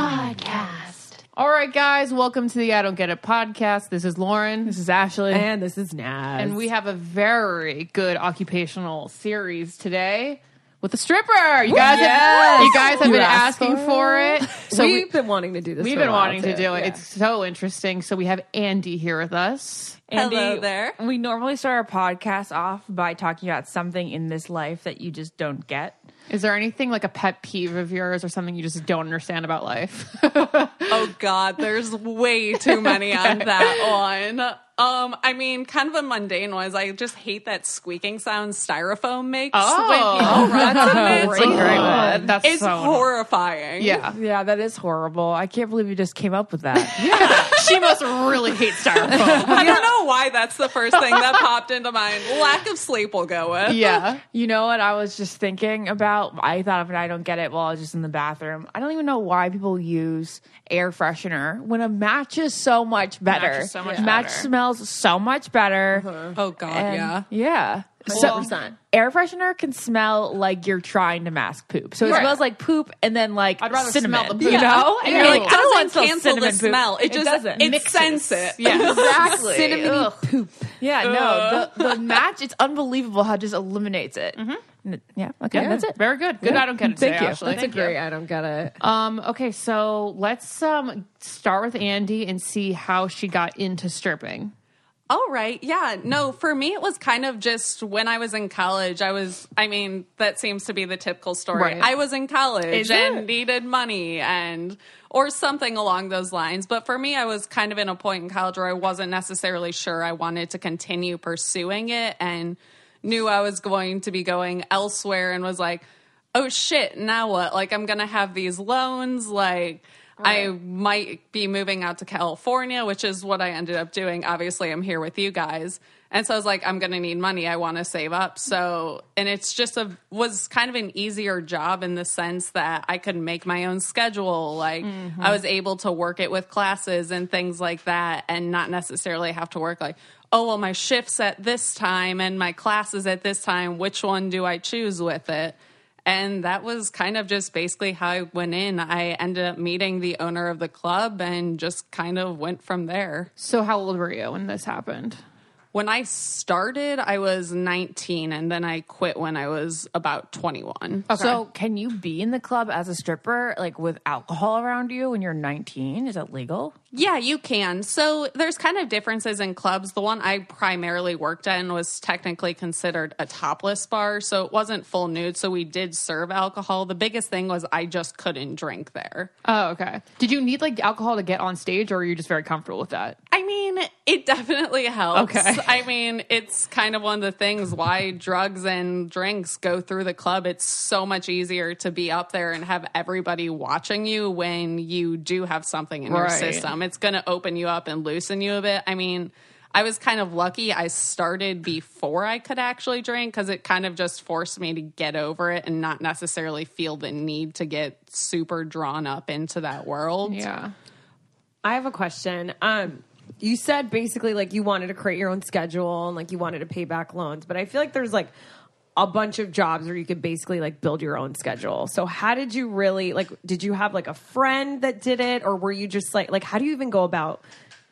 Podcast. All right, guys, welcome to the I Don't Get It podcast. This is Lauren. This is Ashley. And this is Naz. And we have a very good occupational series today with a stripper. You guys, have, you guys have You been asking for for it. it. So we've we, been wanting to do this. we've for a been while, wanting to do it. Yeah. It's so interesting. So we have Andy here with us. Andy, Hello there. We normally start our podcast off by talking about something in this life that you just don't get. Is there anything like a pet peeve of yours or something you just don't understand about life? Oh God, there's way too many on that one. Um, I mean, kind of a mundane one is I just hate that squeaking sound styrofoam makes Oh. when people run it. That's a great one. That's It's so horrifying. Yeah. Yeah, that is horrible. I can't believe you just came up with that. yeah, she must really hate styrofoam. I don't know why that's the first thing that popped into mind. Lack of sleep will go with. yeah. you know what I was just thinking about? I thought of it. I don't get it while I was just in the bathroom. I don't even know why people use air freshener when a match is so much better. is so much Match better. smells so much better. Uh-huh. Oh God, And- yeah. Yeah. 100%. air freshener can smell like you're trying to mask poop. So it Right. smells like poop and then like I'd rather cinnamon, smell the poop. you know? And you're like, it I don't want to smell cancel cinnamon the poop. smell. It, just doesn't. it sense it. Yeah. exactly. Cinnamony Ugh. poop. Yeah, no, the, the match, it's unbelievable how it just eliminates it. And it- Yeah, okay, that's it. Very good. Good. I don't get it. Thank today, you. Ashley. That's a great. I don't get it. Um, okay, so let's um start with Andy and see how she got into stripping. All right. Yeah. No, for me, it was kind of just when I was in college. I was, I mean, that seems to be the typical story. Right. I was in college Is and it? needed money and, or something along those lines. But for me, I was kind of in a point in college where I wasn't necessarily sure I wanted to continue pursuing it and knew I was going to be going elsewhere and was like, oh shit, now what? Like, I'm going to have these loans. Like, I might be moving out to California, which is what I ended up doing. Obviously, I'm here with you guys. And so I was like, I'm going to need money. I want to save up. So, and it's just a, was kind of an easier job in the sense that I could make my own schedule. Like, I mm-hmm. was able to work it with classes and things like that and not necessarily have to work like, oh, well, my shift's at this time and my class is at this time. Which one do I choose with it? And that was kind of just basically how I went in. I ended up meeting the owner of the club and just kind of went from there. So how old were you when this happened? When I started, I was 19 and then I quit when I was about 21. Okay. So, can you be in the club as a stripper, like with alcohol around you when you're 19? Is that legal? Yeah, you can. So there's kind of differences in clubs. The one I primarily worked in was technically considered a topless bar, so it wasn't full nude. So we did serve alcohol. The biggest thing was I just couldn't drink there. Oh, okay. Did you need like alcohol to get on stage or are you just very comfortable with that? I mean, it definitely helps. Okay. I mean, it's kind of one of the things why drugs and drinks go through the club. It's so much easier to be up there and have everybody watching you when you do have something in your system. It's going to open you up and loosen you a bit. I mean, I was kind of lucky I started before I could actually drink because it kind of just forced me to get over it and not necessarily feel the need to get super drawn up into that world. Yeah. I have a question. Um, you said basically like you wanted to create your own schedule and like you wanted to pay back loans, but I feel like there's like a bunch of jobs where you could basically like build your own schedule. So how did you really like did you have like a friend that did it or were you just like like how do you even go about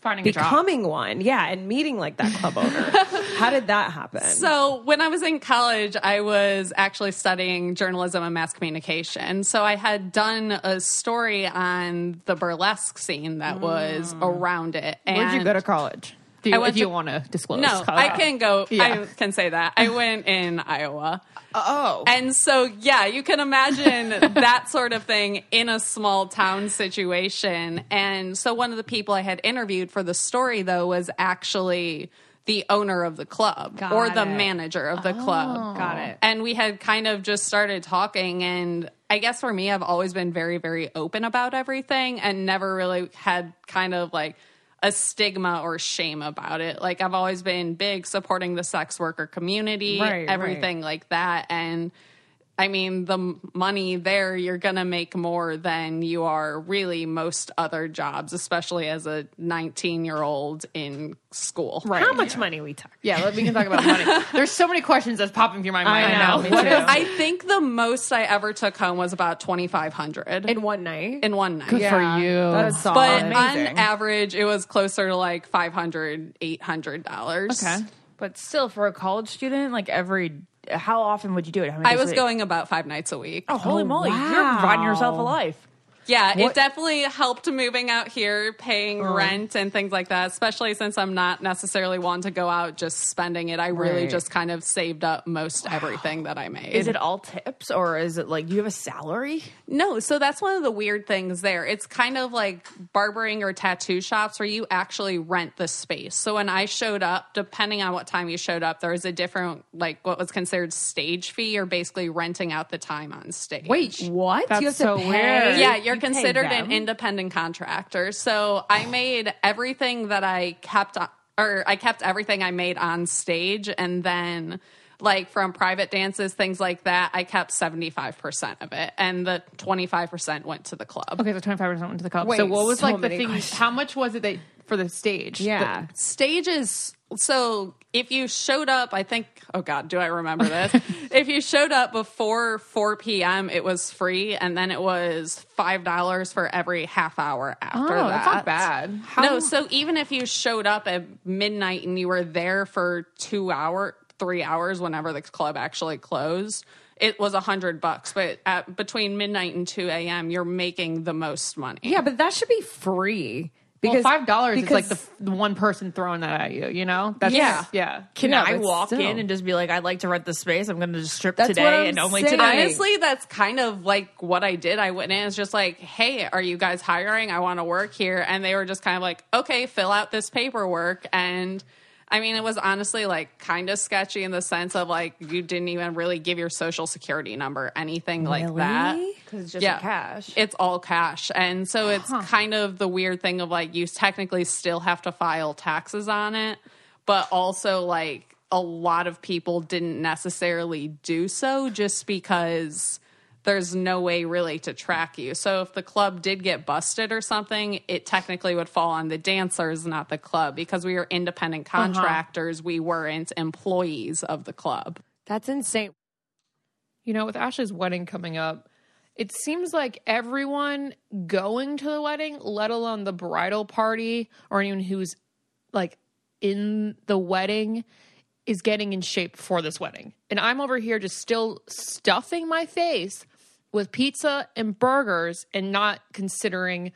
Finding becoming one? Yeah, and meeting like that club owner. how did that happen? So, when I was in college, I was actually studying journalism and mass communication. So, I had done a story on the burlesque scene that was mm. around it. And Where'd you go to college? Do you, if you to- want to disclose. No, color. I can go. Yeah. I can say that. I went in Iowa. Oh. And so, yeah, you can imagine that sort of thing in a small town situation. And so, one of the people I had interviewed for the story, though, was actually the owner of the club Got or the it. manager of the club. Oh. Got it. And we had kind of just started talking. And I guess for me, I've always been very, very open about everything and never really had kind of like a stigma or shame about it. Like I've always been big supporting the sex worker community, Right, right. everything like that. And I mean, the money there, you're going to make more than you are really most other jobs, especially as a 19 year old in school. Right. How much money we talk? Yeah, we can talk about money. There's so many questions that's popping through my mind I know, now. me too. I think the most I ever took home was about 2500 In one night? in one night. Good for you. That's solid. But Amazing. on average, it was closer to like 500 $800. Okay. But still, for a college student, like every, how often would you do it? How many I days a was week? going about five nights a week. Oh, holy oh, moly! You're wow. providing yourself a life. Yeah, it definitely helped moving out here, paying oh. rent and things like that, especially since I'm not necessarily one to go out just spending it. I really Right. just kind of saved up most everything that I made. Is it all tips, or is it like do you have a salary? No, so that's one of the weird things there. It's kind of like barbering or tattoo shops where you actually rent the space. So when I showed up, depending on what time you showed up, there was a different, like what was considered stage fee or basically renting out the time on stage. Wait, what? That's you have so to pay? weird. Yeah, you're You pay considered an independent contractor. So I made everything that I kept, on, or I kept everything I made on stage, and then like from private dances, things like that, I kept seventy five percent of it, and the twenty five percent went to the club. Okay, so twenty five percent went to the club. Wait, so what was so like the many thing? questions. How much was it that for the stage? Yeah. stages so if you showed up i think oh god do i remember this if you showed up before 4 p.m it was free and then it was five dollars for every half hour after Oh, that that's not bad. no so even if you showed up at midnight and you were there for two hour three hours whenever the club actually closed it was a hundred bucks but at between midnight and 2 a.m you're making the most money Yeah, but that should be free. Well, five dollars is like the, the one person throwing that at you. You know? That's, Yeah. yeah. Can Yeah, I walk still. in and just be like, I'd like to rent the space. I'm going to just strip That's today and only saying. today. Honestly, that's kind of like what I did. I went in and was just like, hey, are you guys hiring? I want to work here. And they were just kind of like, okay, fill out this paperwork. And I mean, it was honestly like kind of sketchy in the sense of like, you didn't even really give your social security number, anything like that. Because it's just like cash. It's all cash. And so it's kind of the weird thing of like, you technically still have to file taxes on it, but also like a lot of people didn't necessarily do so just because there's no way really to track you. So if the club did get busted or something, it technically would fall on the dancers, not the club, because we were independent uh-huh. contractors. We weren't employees of the club. That's insane. you know, with Ashley's wedding coming up, it seems like everyone going to the wedding, let alone the bridal party or anyone who's like in the wedding, is getting in shape for this wedding. And I'm over here just still stuffing my face with pizza and burgers and not considering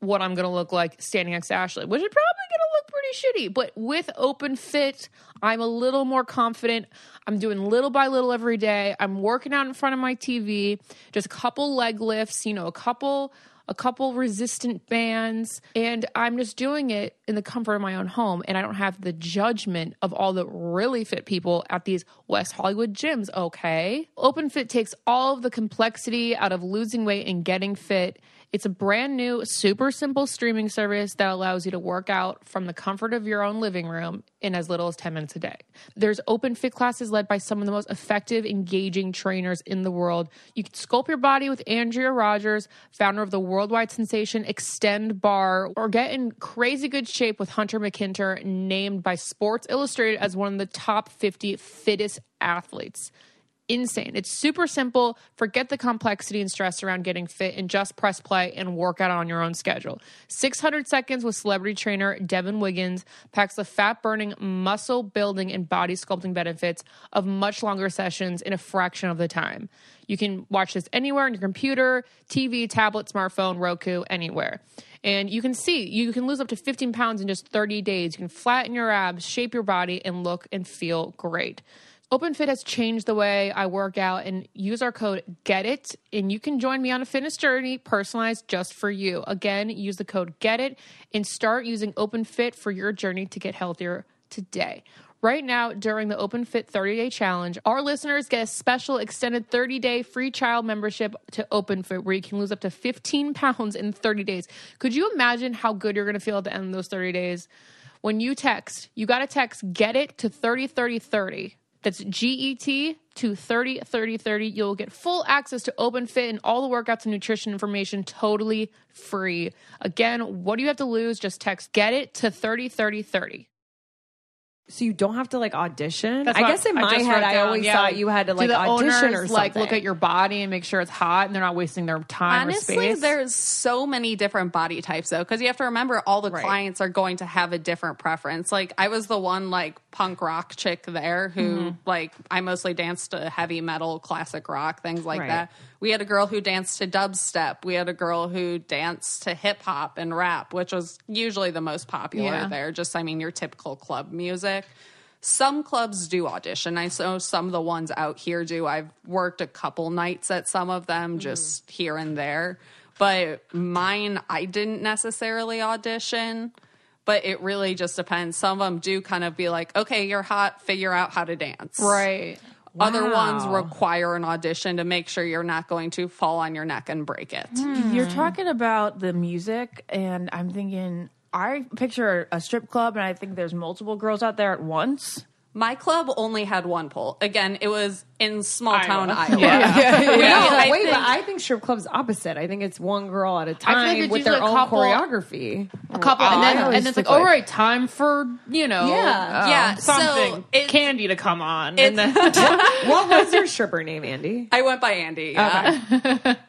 what I'm going to look like standing next to Ashley, which is probably going to look pretty shitty. But with Open Fit, I'm a little more confident. I'm doing little by little every day. I'm working out in front of my TV, just a couple leg lifts, you know, a couple a couple resistant bands and I'm just doing it in the comfort of my own home and I don't have the judgment of all the really fit people at these West Hollywood gyms, okay? Open Fit takes all of the complexity out of losing weight and getting fit it's a brand new, super simple streaming service that allows you to work out from the comfort of your own living room in as little as 10 minutes a day. There's open fit classes led by some of the most effective, engaging trainers in the world. You can sculpt your body with Andrea Rogers, founder of the worldwide sensation Xtend Barre, or get in crazy good shape with Hunter McIntyre, named by Sports Illustrated as one of the top 50 fittest athletes insane. It's super simple. Forget the complexity and stress around getting fit and just press play and work out on your own schedule. 600 seconds with celebrity trainer Devin Wiggins packs the fat burning, muscle building, and body sculpting benefits of much longer sessions in a fraction of the time. You can watch this anywhere on your computer, TV, tablet, smartphone, Roku, anywhere. And you can see you can lose up to 15 pounds in just 30 days. You can flatten your abs, shape your body, and look and feel great. OpenFit has changed the way I work out and use our code GET IT and you can join me on a fitness journey personalized just for you. Again, use the code GET IT and start using OpenFit for your journey to get healthier today. Right now, during the Open Fit 30 day challenge, our listeners get a special extended 30 day free trial membership to Open Fit where you can lose up to 15 pounds in 30 days. Could you imagine how good you're going to feel at the end of those 30 days? When you text, you got to text get it to 30 30 30. That's G E T to 30 30 30. You'll get full access to Open Fit and all the workouts and nutrition information totally free. Again, what do you have to lose? Just text get it to 30 30 30. So you don't have to like audition. That's I what guess in I my just head, wrote I down. always Yeah, thought you had to do like the audition owners, or something. like look at your body and make sure it's hot and they're not wasting their time or Honestly, space. there's so many different body types though, because you have to remember all the Right. clients are going to have a different preference. Like I was the one like punk rock chick there who Mm-hmm. like I mostly danced to heavy metal, classic rock, things like Right. that. We had a girl who danced to dubstep. We had a girl who danced to hip hop and rap, which was usually the most popular Yeah. there. Just I mean your typical club music. Some clubs do audition. I know some of the ones out here do. I've worked a couple nights at some of them, mm-hmm. just here and there. But mine, I didn't necessarily audition. But it really just depends. Some of them do kind of be like, okay, you're hot, figure out how to dance. right. Other ones require an audition to make sure you're not going to fall on your neck and break it. Hmm. You're talking about the music, and I'm thinking, I picture a strip club, and I think there's multiple girls out there at once. My club only had one pole. Again, it was in small town Iowa. no, I wait, think- but I think strip clubs opposite. I think it's one girl at a time like with their a own couple- choreography. A couple, and then, and then it's like, stick with- all right, time for you know, Yeah. uh, Yeah, so something it- candy to come on, It's- and then what was your stripper name, Andy? I went by Andy. Yeah.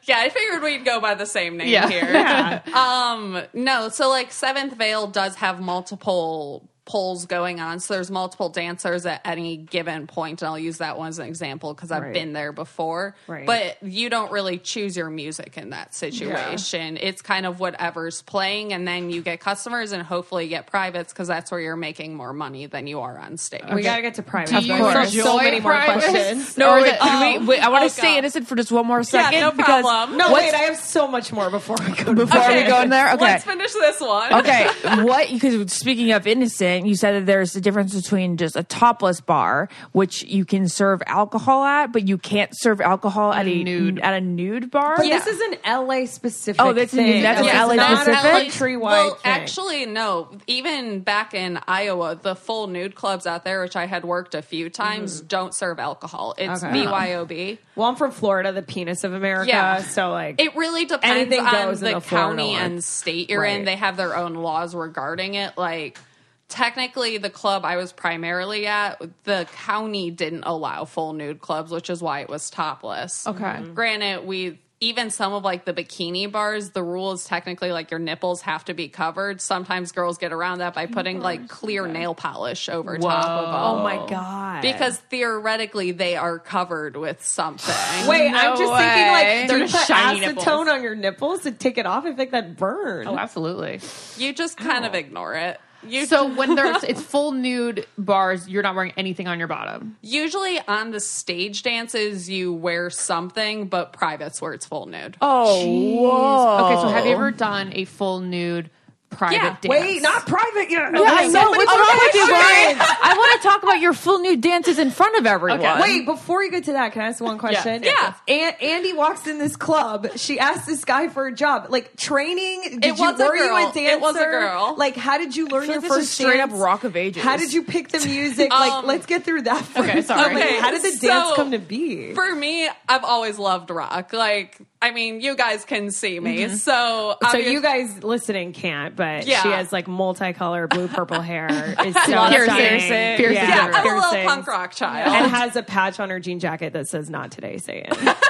yeah, I figured we'd go by the same name Yeah. here. Um, no, so like Seventh Veil does have multiple poles going on. So there's multiple dancers at any given point, and I'll use that one as an example because I've Right. been there before. Right. But you don't really choose your music in that situation. It's kind of whatever's playing, and then you get customers and hopefully you get privates because that's where you're making more money than you are on stage. We gotta get to private. Do you I've enjoy so many more privates? questions. No, Or wait, is it- can um, wait, I want to oh, stay God. innocent for just one more second. no because problem. No, wait, I have so much more before we go to Before we go in there, okay. Let's finish this one. okay, what? Because speaking of innocent, you said that there's a difference between just a topless bar, which you can serve alcohol at, but you can't serve alcohol at a nude. at a nude bar. But this is an LA specific. Oh, that's an- thing. that's an This is LA specific? Countrywide Well, thing. actually, no. Even back in Iowa, the full nude clubs out there, which I had worked a few times, mm-hmm. don't serve alcohol. It's. Okay. BYOB. well, I'm from Florida, the penis of America. Yeah. So like, It really depends on the, the county one. and state you're Right. in. They have their own laws regarding it. Like, technically, the club I was primarily at, the county didn't allow full nude clubs, which is why it was topless. Okay. Mm-hmm. Granted, we even some of like the bikini bars, the rule is technically like your nipples have to be covered. Sometimes girls get around that by oh putting like clear nail polish over top of them. oh my god, Because theoretically they are covered with something. Wait, I'm just way. thinking like, do They're you just put shiny acetone nipples. on your nipples to take it off? I think that burn. oh, absolutely. you just kind of ignore it. You So when there's it's full nude bars, you're not wearing anything on your bottom. usually on the stage dances you wear something, but privates where it's full nude. oh, whoa. Okay, so have you ever done a full nude private Yeah. dance? Wait, not private yet. Yeah, I know. What's wrong with you, Okay. Brian? I want to talk about your full nude dances in front of everyone. Okay. Wait, before you get to that, can I ask one question? Yeah. An- Andy walks in this club. She asked this guy for a job. Like training? Did It you, was a were you girl. a dancer? It was a girl. Like, how did you learn your like first is straight up dance? Rock of Ages. How did you pick the music? like, Um, let's get through that. First. Okay, sorry. Like, Okay, how did the dance come to be? For me, I've always loved rock. Like, I mean, you guys can see me. So, so obvious- you guys listening can't, but Yeah. she has like multicolored blue purple hair. Is so Piercing. Piercing. Yeah, I'm a little punk rock child. and has a patch on her jean jacket that says "Not today." Say it.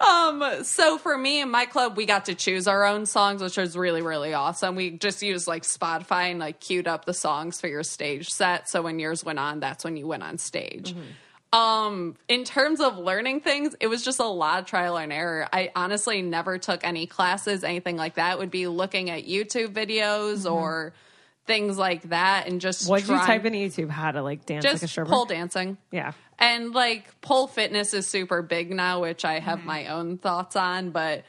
Um, so for me and my club, we got to choose our own songs, which was really, really awesome. We just used like Spotify and like queued up the songs for your stage set. So when yours went on, that's when you went on stage. Um, in terms of learning things, it was just a lot of trial and error. I honestly never took any classes, anything like that. It would be looking at YouTube videos or things like that and just What'd you type in YouTube? How to like dance like a just stripper? pole dancing. Yeah. And like pole fitness is super big now, which I have my own thoughts on, but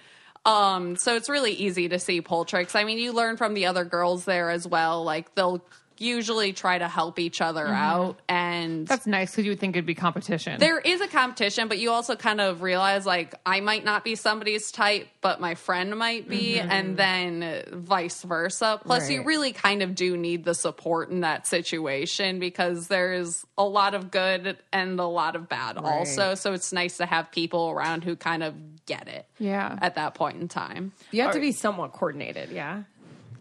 um so it's really easy to see pole tricks. I mean, you learn from the other girls there as well. Like they'll usually try to help each other mm-hmm. out and That's nice because you would think it'd be competition. there is a competition, but you also kind of realize like I might not be somebody's type, but my friend might be, mm-hmm. and then vice versa. Plus, you really kind of do need the support in that situation because there's a lot of good and a lot of bad also. So it's nice to have people around who kind of get it. Yeah. At that point in time. You have to be somewhat coordinated, yeah.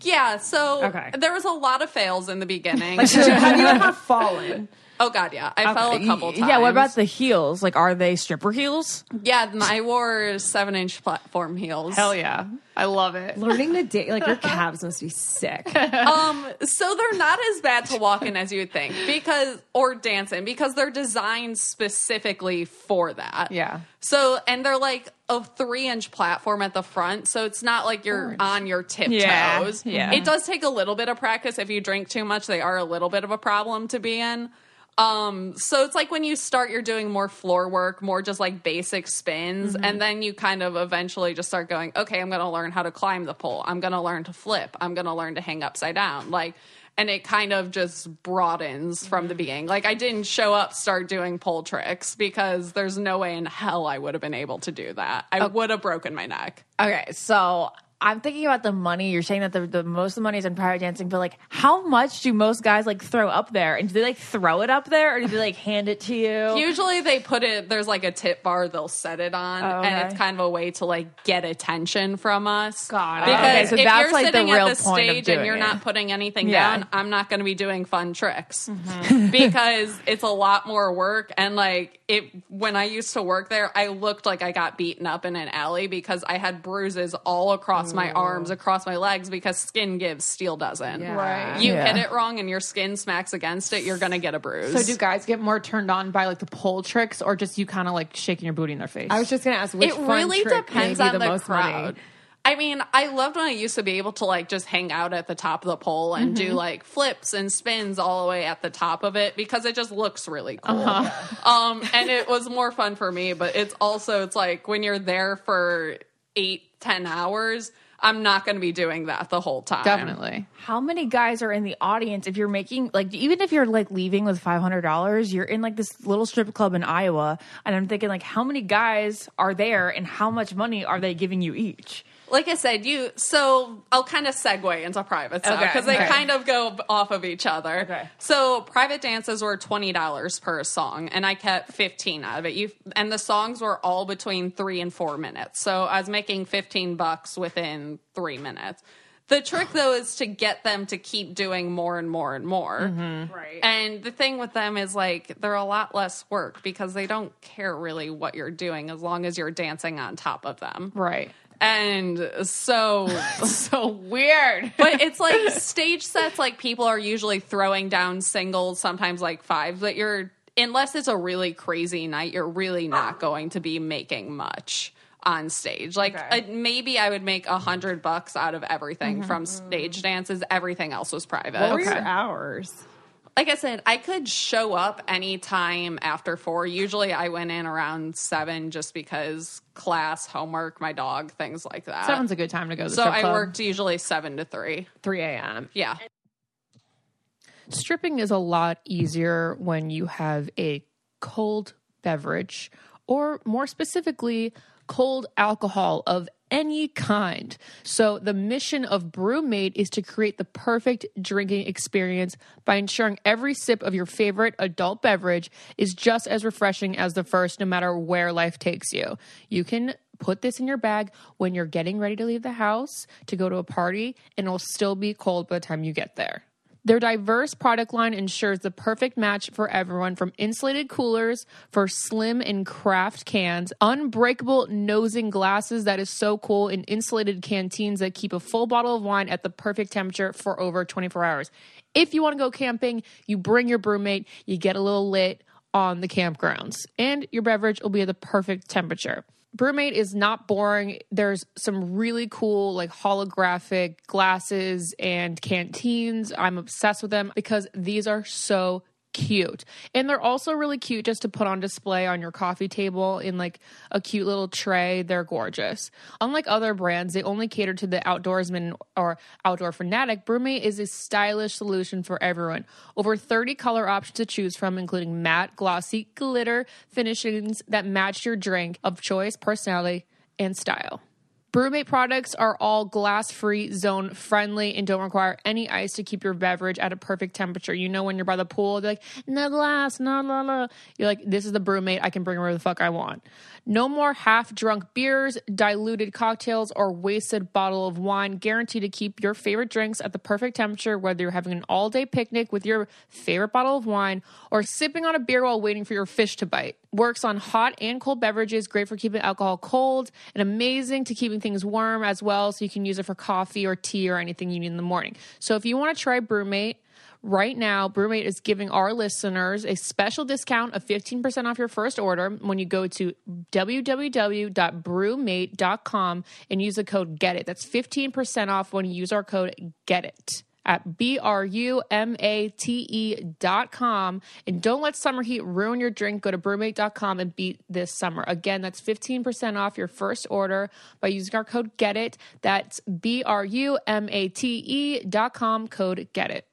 Yeah, so Okay. there was a lot of fails in the beginning. Have you ever fallen? oh god, yeah. I fell a couple times. Yeah, what about the heels? Like, are they stripper heels? Yeah, I wore seven inch platform heels. Hell yeah. I love it. Learning to date, like your calves must be sick. Um, so they're not as bad to walk in as you would think because or dance in because they're designed specifically for that. Yeah. So and they're like a three inch platform at the front, so it's not like you're on your tiptoes. Yeah, yeah. It does take a little bit of practice. If you drink too much, they are a little bit of a problem to be in. Um, so it's like when you start, you're doing more floor work, more just like basic spins, and then you kind of eventually just start going, okay, I'm going to learn how to climb the pole. I'm going to learn to flip. I'm going to learn to hang upside down. Like, and it kind of just broadens from the mm. beginning. Like, I didn't show up, start doing pole tricks because there's no way in hell I would have been able to do that. I would have broken my neck. Okay, so I'm thinking about the money. You're saying that the, the most of the money is in private dancing, but like, how much do most guys like throw up there? And do they like throw it up there, or do they like hand it to you? Usually they put it there's like a tip bar they'll set it on Oh, okay. and it's kind of a way to like get attention from us. It. Because Okay, so if you're like, the sitting real at the stage and you're it. not putting anything Yeah. down, I'm not going to be doing fun tricks Mm-hmm. because it's a lot more work and like it when I used to work there, I looked like I got beaten up in an alley because I had bruises all across my arms, across my legs because skin gives, steel doesn't. Right. You Yeah. hit it wrong and your skin smacks against it, you're going to get a bruise. So do guys get more turned on by like the pole tricks or just you kind of like shaking your booty in their face? I was just gonna ask which it fun really trick depends made you on the, most crowd. money. I mean, I loved when I used to be able to like just hang out at the top of the pole and do like flips and spins all the way at the top of it because it just looks really cool. Um, and it was more fun for me, but it's also it's like when you're there for eight, ten hours, I'm not going to be doing that the whole time. Definitely. How many guys are in the audience if you're making like even if you're like leaving with five hundred dollars, you're in like this little strip club in Iowa, and I'm thinking like how many guys are there and how much money are they giving you each? Like I said, you. So I'll kind of segue into private stuff Okay, because they okay. kind of go off of each other. Okay. So private dances were twenty dollars per song, and I kept fifteen out of it. You and the songs were all between three and four minutes. So I was making fifteen bucks within three minutes. The trick though is to get them to keep doing more and more and more. Mm-hmm. Right. And the thing with them is like they're a lot less work because they don't care really what you're doing as long as you're dancing on top of them. Right. And so So weird. but it's like stage sets like people are usually throwing down singles sometimes like five. but you're unless it's a really crazy night you're really not going to be making much on stage like uh, maybe i would make a hundred bucks out of everything from stage dances everything else was private What were your hours? Like i said i could show up anytime after four. Usually i went in around seven just because class homework my dog things like that. Seven's a good time to go to the so i worked usually seven to three. 3 a.m. yeah. Stripping is a lot easier when you have a cold beverage, or more specifically, cold alcohol of any kind. So, the mission of BruMate is to create the perfect drinking experience by ensuring every sip of your favorite adult beverage is just as refreshing as the first, no matter where life takes you. You can put this in your bag when you're getting ready to leave the house to go to a party, and it'll still be cold by the time you get there. Their diverse product line ensures the perfect match for everyone from insulated coolers for slim and craft cans, unbreakable nosing glasses that is so cool, and insulated canteens that keep a full bottle of wine at the perfect temperature for over 24 hours. If you want to go camping, you bring your BruMate, you get a little lit on the campgrounds, and your beverage will be at the perfect temperature. BruMate is not boring. There's some really cool, like holographic glasses and canteens. I'm obsessed with them because these are so cute. And they're also really cute just to put on display on your coffee table in like a cute little tray. They're gorgeous. Unlike other brands, they only cater to the outdoorsman or outdoor fanatic. BruMate is a stylish solution for everyone. Over 30 color options to choose from, including matte, glossy, glitter finishings that match your drink of choice, personality, and style. BruMate products are all glass free, zone friendly, and don't require any ice to keep your beverage at a perfect temperature. You know, when you're by the pool, they're like, no glass, no, no, no. You're like, this is the BruMate. I can bring wherever the fuck I want. No more half drunk beers, diluted cocktails, or wasted bottle of wine. Guaranteed to keep your favorite drinks at the perfect temperature, whether you're having an all day picnic with your favorite bottle of wine or sipping on a beer while waiting for your fish to bite. Works on hot and cold beverages, great for keeping alcohol cold, and amazing to keeping things warm as well. So you can use it for coffee or tea or anything you need in the morning. So if you want to try BruMate, Right now, BruMate is giving our listeners a special discount of 15% off your first order when you go to www.brumate.com and use the code GET IT. That's 15% off when you use our code GET IT at B-R-U-M-A-T-E dot com. And don't let summer heat ruin your drink. Go to brumate.com and beat this summer. Again, that's 15% off your first order by using our code GET IT. That's B-R-U-M-A-T-E dot com, code GET IT.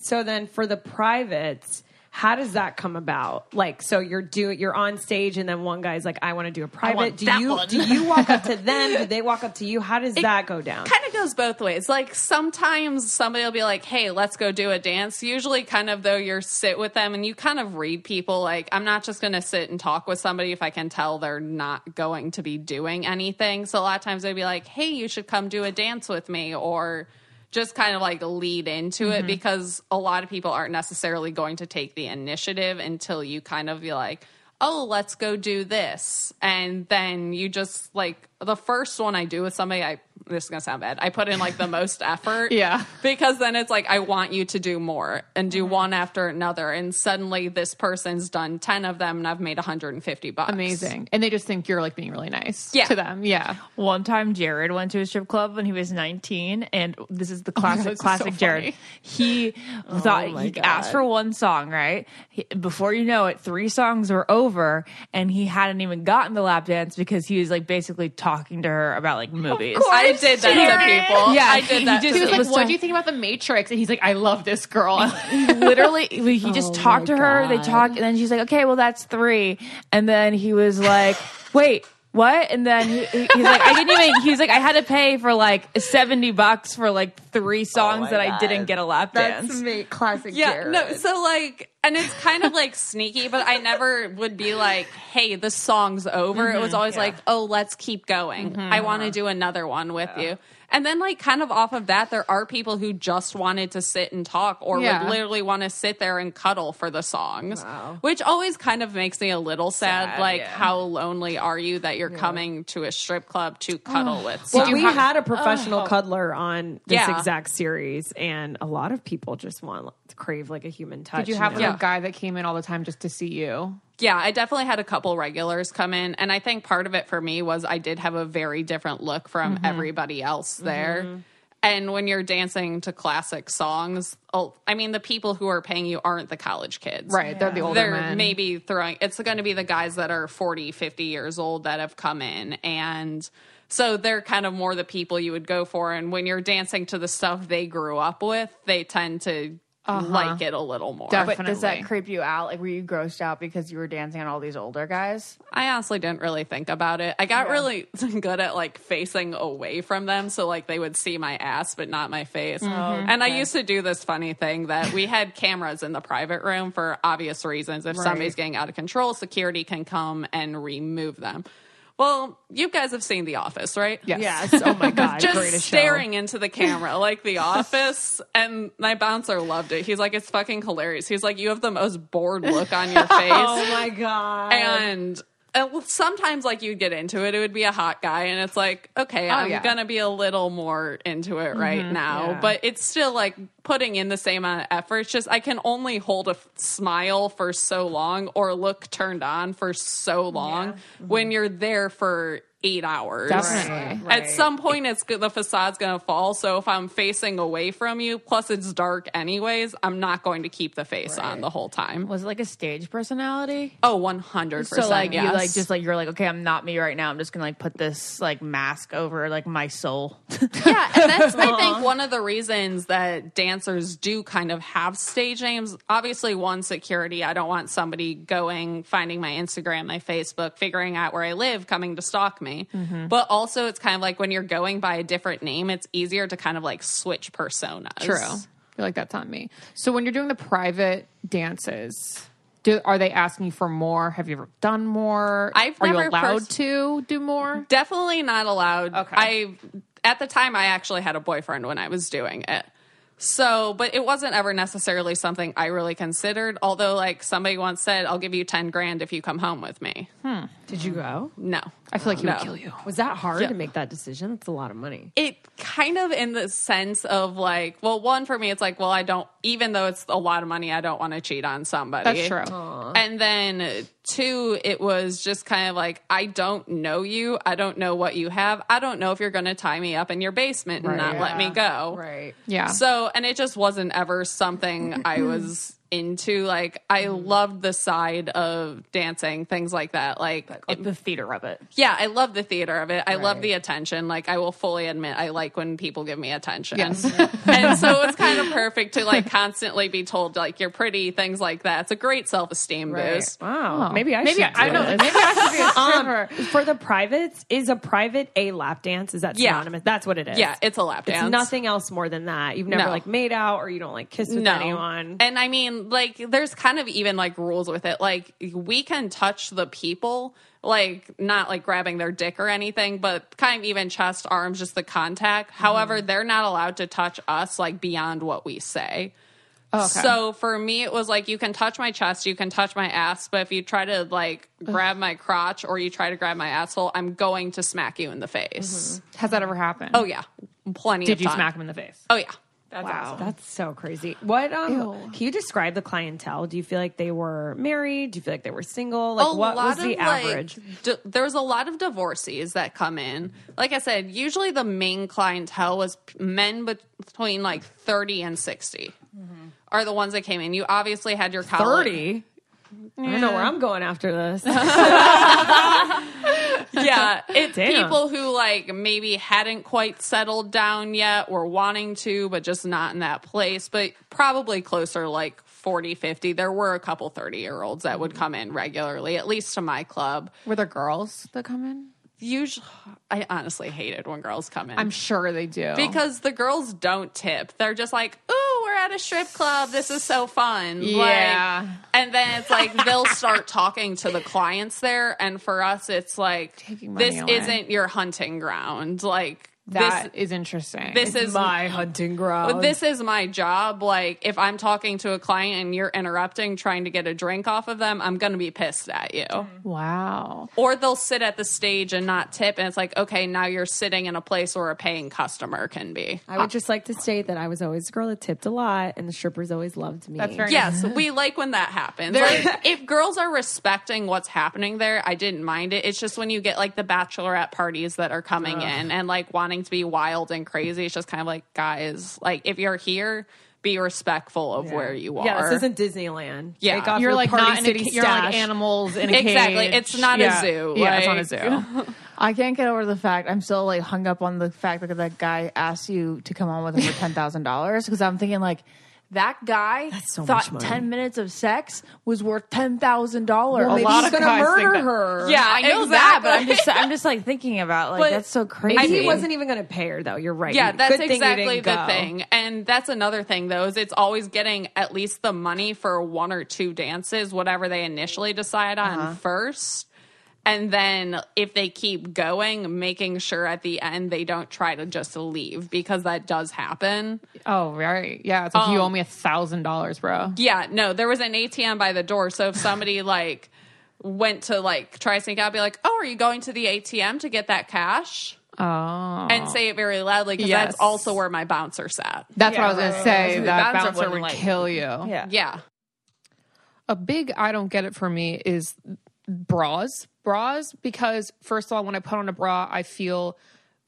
So then for the privates, how does that come about? Like, so you're do you're on stage, and then one guy's like, "I want to do a private." Do you do you walk up to them? Do they walk up to you? How does that go down? kind of goes both ways. Like sometimes somebody will be like, "Hey, let's go do a dance." Usually, kind of though, you're sit with them and you kind of read people. Like, I'm not just going to sit and talk with somebody if I can tell they're not going to be doing anything. So a lot of times they'd be like, "Hey, you should come do a dance with me," or just kind of like lead into it mm-hmm. because a lot of people aren't necessarily going to take the initiative until you kind of be like, oh, let's go do this. And then you just like the first one I do with somebody, I this is gonna sound bad. I put in like the most effort. Yeah. Because then it's like I want you to do more and do mm-hmm. one after another. And suddenly this person's done ten of them and I've made 150 bucks. Amazing. And they just think you're like being really nice Yeah. to them. Yeah. One time, Jared went to a strip club when he was 19, and this is the oh classic, this is classic so Jared. funny. He oh thought my he God. asked for one song, right? He, before you know it, three songs were over, and he hadn't even gotten the lap dance because he was like basically talking to her about like movies. I did that to people. Yeah, I did he that. just- to He was like, was "What so- do you think about the Matrix?" And he's like, "I love this girl." literally he just Oh talked to her they God. talked and then she's like okay well that's three and then he was like wait what and then he, he- he's like i didn't even he was like i had to pay for like 70 bucks for like three oh songs my that i didn't get a lap dance me, classic. yeah, no. So like, and it's kind of like sneaky, but I never would be like, "Hey, the song's over." it was mm-hmm. always like, "Oh, let's keep going. Mm-hmm. I want to do another one with you." And then, like, kind of off of that, there are people who just wanted to sit and talk, or Yeah. would literally want to sit there and cuddle for the songs, which always kind of makes me a little sad. Sad, like, yeah. how lonely are you that you're coming to a strip club to cuddle with? Well, someone? we had a professional oh. cuddler on this Yeah. exact series, and a lot of people just want to crave like a human touch. Did you have know? like a guy that came in all the time just to see you? Yeah, I definitely had a couple regulars come in. And I think part of it for me was I did have a very different look from Mm-hmm. everybody else there. And when you're dancing to classic songs, oh, I mean, the people who are paying you aren't the college kids. Right. They're the older They're men. maybe throwing, it's going to be the guys that are 40, 50 years old that have come in. And so they're kind of more the people you would go for. And when you're dancing to the stuff they grew up with, they tend to Uh-huh. like it a little more. Definitely. but does that creep you out like were you grossed out because you were dancing on all these older guys I honestly didn't really think about it. I got really good at like facing away from them so like they would see my ass but not my face. Mm-hmm. Oh, and I used to do this funny thing that we had cameras in the private room for obvious reasons. If somebody's getting out of control, security can come and remove them. Well, you guys have seen The Office, right? Yes. Yes. Oh my god. Just greatest show. staring into the camera like The Office, and my bouncer loved it. He's like, "It's fucking hilarious." He's like, "You have the most bored look on your face." Oh my god. and uh, well, sometimes like you'd get into it it would be a hot guy and it's like okay i'm yeah. gonna be a little more into it right now yeah. but it's still like putting in the same amount of effort it's just i can only hold a f- smile for so long or look turned on for so long when you're there for eight hours. Definitely. At some point, it's the facade's going to fall. So if I'm facing away from you, plus it's dark anyways, I'm not going to keep the face on the whole time. Was it like a stage personality? Oh, 100%. So like yes. you like just like you're like okay I'm not me right now I'm just gonna like put this like mask over like my soul. yeah, and that's I think one of the reasons that dancers do kind of have stage names. Obviously, one security. I don't want somebody going, finding my Instagram, my Facebook, figuring out where I live, coming to stalk me. Mm-hmm. But also, it's kind of like when you're going by a different name, it's easier to kind of like switch personas. True. I feel like that's on me. So when you're doing the private dances, do, are they asking you for more? Have you ever done more? I've are you never allowed pers- to do more? Definitely not allowed. Okay. I at the time I actually had a boyfriend when I was doing it. So, but it wasn't ever necessarily something I really considered. Although, like somebody once said, "I'll give you ten grand if you come home with me." Hmm. Did you go? No, I feel like he No. would kill you. Was that hard to make that decision? That's a lot of money. it kind of in the sense of like, well, one for me, it's like, well, I don't, even though it's a lot of money, I don't want to cheat on somebody. That's true. And then two, it was just kind of like, I don't know you. I don't know what you have. I don't know if you're going to tie me up in your basement and not let me go. Right. Yeah. So, and it just wasn't ever something I was into. Like, I loved the side of dancing, things like that. Like, like the theater of it. yeah, I love the theater of it. I love the attention. Like I will fully admit I like when people give me attention. and so it's kind of perfect to like constantly be told like you're pretty, things like that. It's a great self-esteem boost. Wow. Maybe I Maybe should. I do know. it. Maybe I should be a stripper. Um, for the privates, is a private a lap dance? Is that Yeah. synonymous? That's what it is. Yeah, it's a lap It's dance. nothing else more than that. You've never No. like made out or you don't like kiss with no. anyone. And I mean, like, there's kind of even like rules with it. Like, we can touch the people, like, not like grabbing their dick or anything, but kind of even chest, arms, just the contact. Mm-hmm. However, they're not allowed to touch us, like, beyond what we say. Oh, so for me, it was like you can touch my chest, you can touch my ass, but if you try to like grab my crotch or you try to grab my asshole, I'm going to smack you in the face. Mm-hmm. Has that ever happened? Oh yeah, plenty. Did you time. smack him in the face? Oh yeah. Wow, that's so crazy. What um? Can you describe the clientele? Do you feel like they were married? Do you feel like they were single? Like what was the like, average? d- there was a lot of divorcees that come in. Like I said, usually the main clientele was men between like 30 and 60 Mm-hmm. are the ones that came in. You obviously had your college. Thirty. I don't know where I'm going after this. yeah, it's Damn. people who like maybe hadn't quite settled down yet, or wanting to, but just not in that place. But probably closer like 40, 50. There were a couple 30 year olds that would mm. come in regularly, at least to my club. Were there girls that come in? Usually, I honestly hate it when girls come in. I'm sure they do. because the girls don't tip. They're just like, "Ooh, we're at a strip club. This is so fun." Yeah. Like, and then it's like they'll start talking to the clients there, and for us, it's like this away. isn't your hunting ground. Like that this, is interesting. this is My hunting ground. this is my job. Like, if I'm talking to a client and you're interrupting, trying to get a drink off of them, I'm going to be pissed at you. wow. Or they'll sit at the stage and not tip, and it's like, okay, now you're sitting in a place where a paying customer can be. I would just like to state that I was always a girl that tipped a lot, and the strippers always loved me. That's very Yes, we like when that happens. Like, if girls are respecting what's happening there, I didn't mind it. It's just when you get like the bachelorette parties that are coming in and like wanting to be wild and crazy, it's just kind of like, guys, like if you're here, be respectful of where you are. Yeah, this isn't Disneyland. Yeah. Take off You're like Party not in a, City you're like animals in a Exactly. cage. It's not a zoo, Yeah, it's not a zoo. I can't get over the fact I'm still like hung up on the fact that that guy asked you to come on with him for ten thousand dollars because I'm thinking like that guy so thought ten minutes of sex was worth ten thousand dollars. Well, maybe lot he's of gonna murder her. Yeah, I know that, but I'm just I'm just like thinking about like But that's so crazy. Maybe he wasn't even going to pay her though. You're right. Yeah, that's Good exactly didn't the go. thing. And that's another thing though, is it's always getting at least the money for one or two dances, whatever they initially decide on Uh-huh. first. And then if they keep going, making sure at the end they don't try to just leave because that does happen. Oh, right. Yeah. It's like you Um, owe me a thousand dollars, bro. Yeah, no, there was an ATM by the door. So if somebody like went to like try to sneak out, be like, "Oh, are you going to the ATM to get that cash?" Oh, And say it very loudly because Yes. that's also where my bouncer sat. that's what I was gonna say. right. That Bouncer bouncer wouldn't would like- kill you. yeah. Yeah. A big I don't get it for me is bras, bras because first of all, when I put on a bra, I feel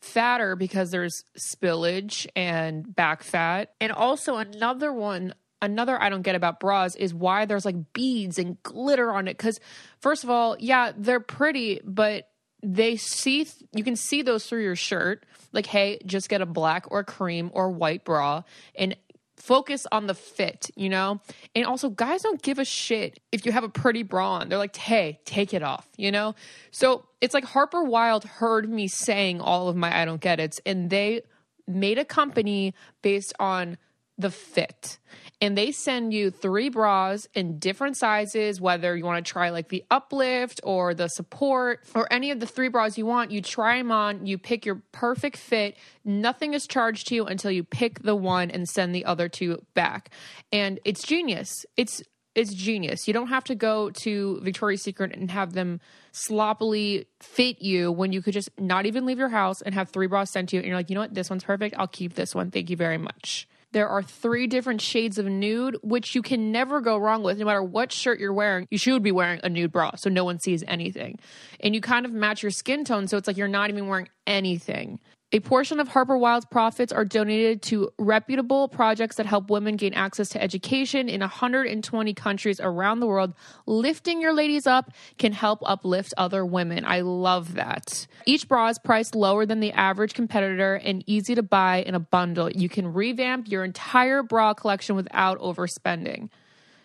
fatter because there's spillage and back fat. And also another one, another I don't get about bras is why there's like beads and glitter on it. Cause first of all, yeah, they're pretty, but they see you can see those through your shirt. Like, hey, just get a black or cream or white bra and focus on the fit, you know? And also, guys don't give a shit if you have a pretty bra on. They're like, hey, take it off, you know? So it's like Harper Wilde heard me saying all of my I don't get it's, and they made a company based on the fit. And they send you three bras in different sizes, whether you want to try like the uplift or the support or any of the three bras you want. You try them on, you pick your perfect fit. Nothing is charged to you until you pick the one and send the other two back. And it's genius. It's it's genius. You don't have to go to Victoria's Secret and have them sloppily fit you when you could just not even leave your house and have three bras sent to you and you're like, you know what, this one's perfect. I'll keep this one. Thank you very much. There are three different shades of nude, which you can never go wrong with. No matter what shirt you're wearing, you should be wearing a nude bra so no one sees anything. And you kind of match your skin tone, so it's like you're not even wearing anything. A portion of Harper Wilde's profits are donated to reputable projects that help women gain access to education in 120 countries around the world. Lifting your ladies up can help uplift other women. I love that. Each bra is priced lower than the average competitor and easy to buy in a bundle. You can revamp your entire bra collection without overspending.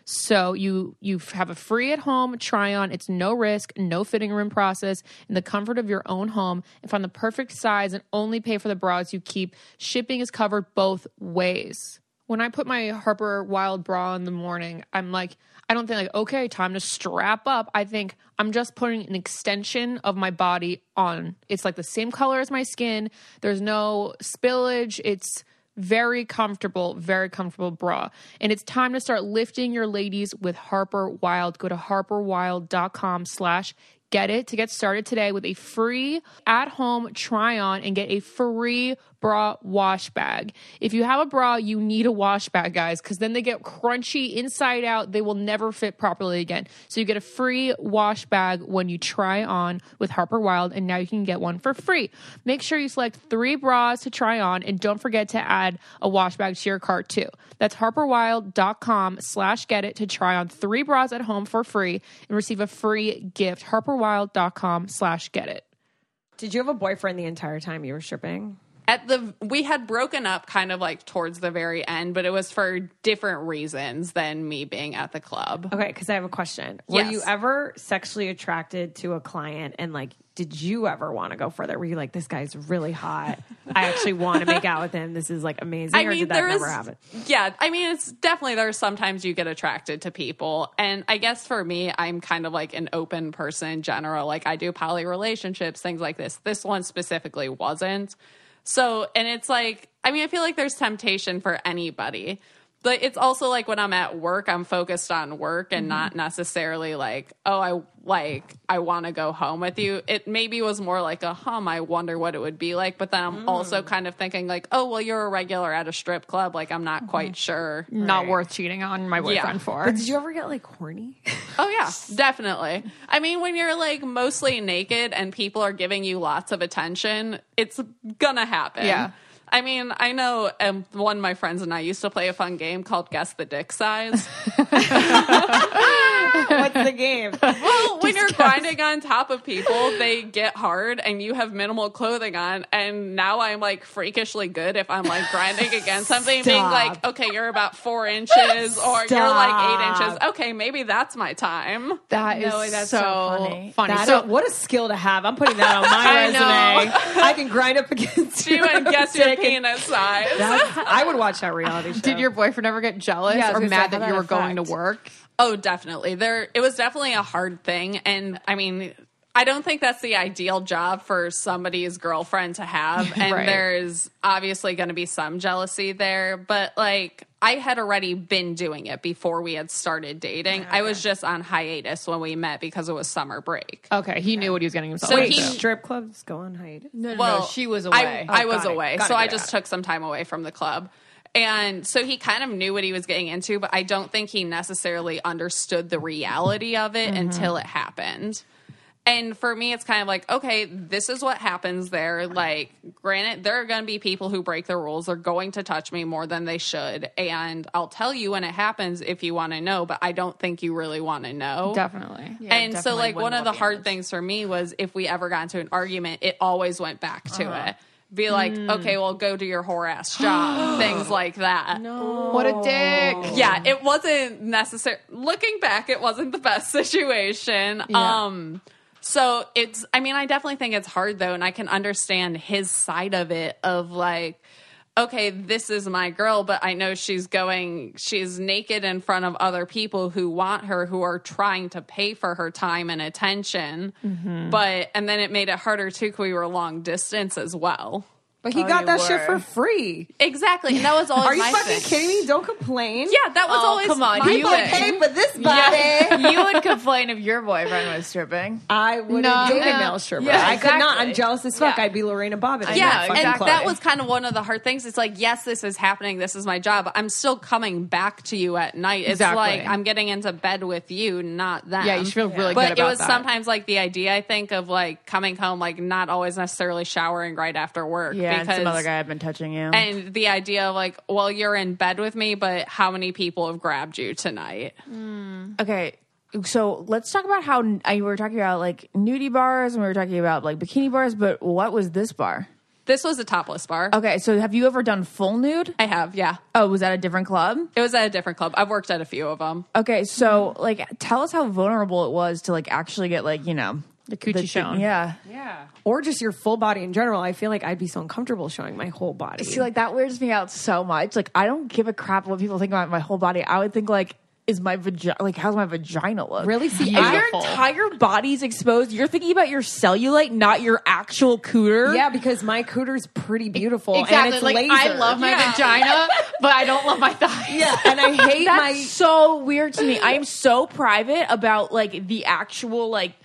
So you you have a free at home try on. It's no risk, no fitting room process in the comfort of your own home and find the perfect size and only pay for the bras you keep. Shipping is covered both ways. When I put my Harper Wilde bra in the morning, I'm like I don't think like okay, time to strap up. I think I'm just putting an extension of my body on. It's like the same color as my skin. There's no spillage. It's very comfortable, very comfortable bra. And it's time to start lifting your ladies with Harper Wilde. Go to harperwilde.com slash get it to get started today with a free at home try on and get a free bra wash bag. If you have a bra, you need a wash bag, guys, because then they get crunchy inside out. They will never fit properly again. So you get a free wash bag when you try on with Harper Wilde, and now you can get one for free. Make sure you select three bras to try on, and don't forget to add a wash bag to your cart too. That's harperwilde.com slash get it to try on three bras at home for free and receive a free gift. harperwilde.com slash get it. Did you have a boyfriend the entire time you were stripping? At the we had broken up kind of like towards the very end but it was for different reasons than me being at the club Okay, because I have a question. Were Yes. you ever sexually attracted to a client and like did you ever want to go further? Were you like, this guy's really hot. I actually want to make out with him. This is like amazing. I or mean, did that there never is- happen? Yeah, I mean, it's definitely there's sometimes you get attracted to people, and I guess for me, I'm kind of like an open person in general. Like I do poly relationships, things like this. This one specifically wasn't. So, and it's like, I mean, I feel like there's temptation for anybody. But it's also like when I'm at work, I'm focused on work and not mm-hmm. necessarily like, oh, I like I want to go home with you. It maybe was more like a hum. I wonder what it would be like. But then I'm also mm. kind of thinking like, oh, well, you're a regular at a strip club. Like I'm not quite mm-hmm. sure. Not worth cheating on my boyfriend Yeah. for. But did you ever get like horny? Oh yeah, definitely. I mean, when you're like mostly naked and people are giving you lots of attention, it's gonna happen. Yeah. I mean, I know um, one of my friends and I used to play a fun game called Guess the Dick Size. What's the game? well, when you're grinding on top of people, they get hard and you have minimal clothing on. And now I'm like freakishly good if I'm like grinding against something, being like, okay, you're about four inches or you're like eight inches. Okay, maybe that's my time. That is No, that's so, so funny. funny. That's so a- what a skill to have. I'm putting that on my I resume. I can grind up against You and guess your Dick and- penis size. I would watch that reality show. did your boyfriend ever get jealous Yeah, or mad how that you that were going to work? Oh, definitely. There it was definitely a hard thing and I mean I don't think that's the ideal job for somebody's girlfriend to have and Right. there's obviously going to be some jealousy there, but like I had already been doing it before we had started dating. I was just on hiatus when we met because it was summer break. Okay, he knew what he was getting himself So into. he- strip clubs go on hiatus? No, no, Well, no, she was away. I, Oh, was got it. away, Got so it, I got just it. took some time away from the club. And so he kind of knew what he was getting into, but I don't think he necessarily understood the reality of it Mm-hmm. until it happened. And for me, it's kind of like, okay, this is what happens there. Like, granted, there are going to be people who break the rules. They're going to touch me more than they should. And I'll tell you when it happens if you want to know, but I don't think you really want to know. Definitely. Yeah, and so, like, one of the hard famous. things for me was if we ever got into an argument, it always went back to Uh-huh. it. Be like, Hmm. okay, well, go do your whore ass job. things like that. What a dick. Yeah, it wasn't necessary. Looking back, it wasn't the best situation. Um, so it's. I mean, I definitely think it's hard though, and I can understand his side of it. Of like, okay, this is my girl, but I know she's going. She's naked in front of other people who want her, who are trying to pay for her time and attention. Mm-hmm. But and then it made it harder too because we were long distance as well. But he Oh, got you that shit for free. Exactly, and that was always Are you my fucking thing. kidding me? Don't complain. Yeah, that was Oh, always come on, my you thing. Pay for this body. you would complain if your boyfriend was stripping. I wouldn't No, date a no. male stripper. Yeah, I could not. I'm jealous as fuck. Yeah. I'd be Lorena Bobbitt. I'd yeah, and play. that was kind of one of the hard things. It's like, yes, this is happening. This is my job. I'm still coming back to you at night. It's Exactly. like I'm getting into bed with you, not them. Yeah, you should feel really but good about it was that. sometimes like the idea. I think of like coming home, like not always necessarily showering right after work. Yeah, and because some other guy had been touching you. and the idea of like, well, you're in bed with me, but how many people have grabbed you tonight? Hmm. Okay, so let's talk about how uh, I, we were talking about like nudie bars and we were talking about like bikini bars, but what was this bar? This was a topless bar. Okay, so have you ever done full nude? I have, yeah. Oh, was that a different club? It was at a different club. I've worked at a few of them. Okay, so like tell us how vulnerable it was to like actually get like, you know, The coochie shown. Yeah. Yeah. Or just your full body in general. I feel like I'd be so uncomfortable showing my whole body. See, like that weirds me out so much. Like I don't give a crap what people think about my whole body. I would think like, is my vagina like how's my vagina look? Really? See, if your entire body's exposed, you're thinking about your cellulite, not your actual cooter. yeah, because my cooter's pretty beautiful and Exactly. it's Like laser. I love my vagina, but I don't love my thighs. Yeah, and I hate my. That's my. so weird to me. I am so private about like the actual like s-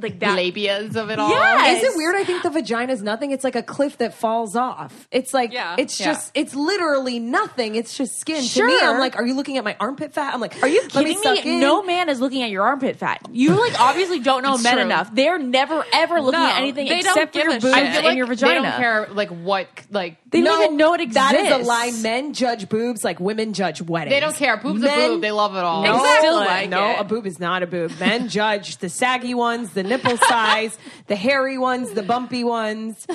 like that Labias of it all. Yes. Is it weird? I think the vagina is nothing. It's like a cliff that falls off. It's like Yeah. it's Yeah. just it's literally nothing. It's just skin. To me, Sure. I'm like, are you looking at my armpit fat? I'm like, Are you let me kidding me? No man is looking at your armpit fat. You like obviously don't know men true. enough. They're never ever looking No, at anything except for your boobs shit. I feel and like your vagina. They don't care like what like They don't even know it exists. That is a lie. Men judge boobs like women judge weddings. they don't care. Boob's a Men- boob. They love it all. No, They still like no, it. a boob is not a boob. Men judge the saggy ones, the nipple size, the hairy ones, the bumpy ones.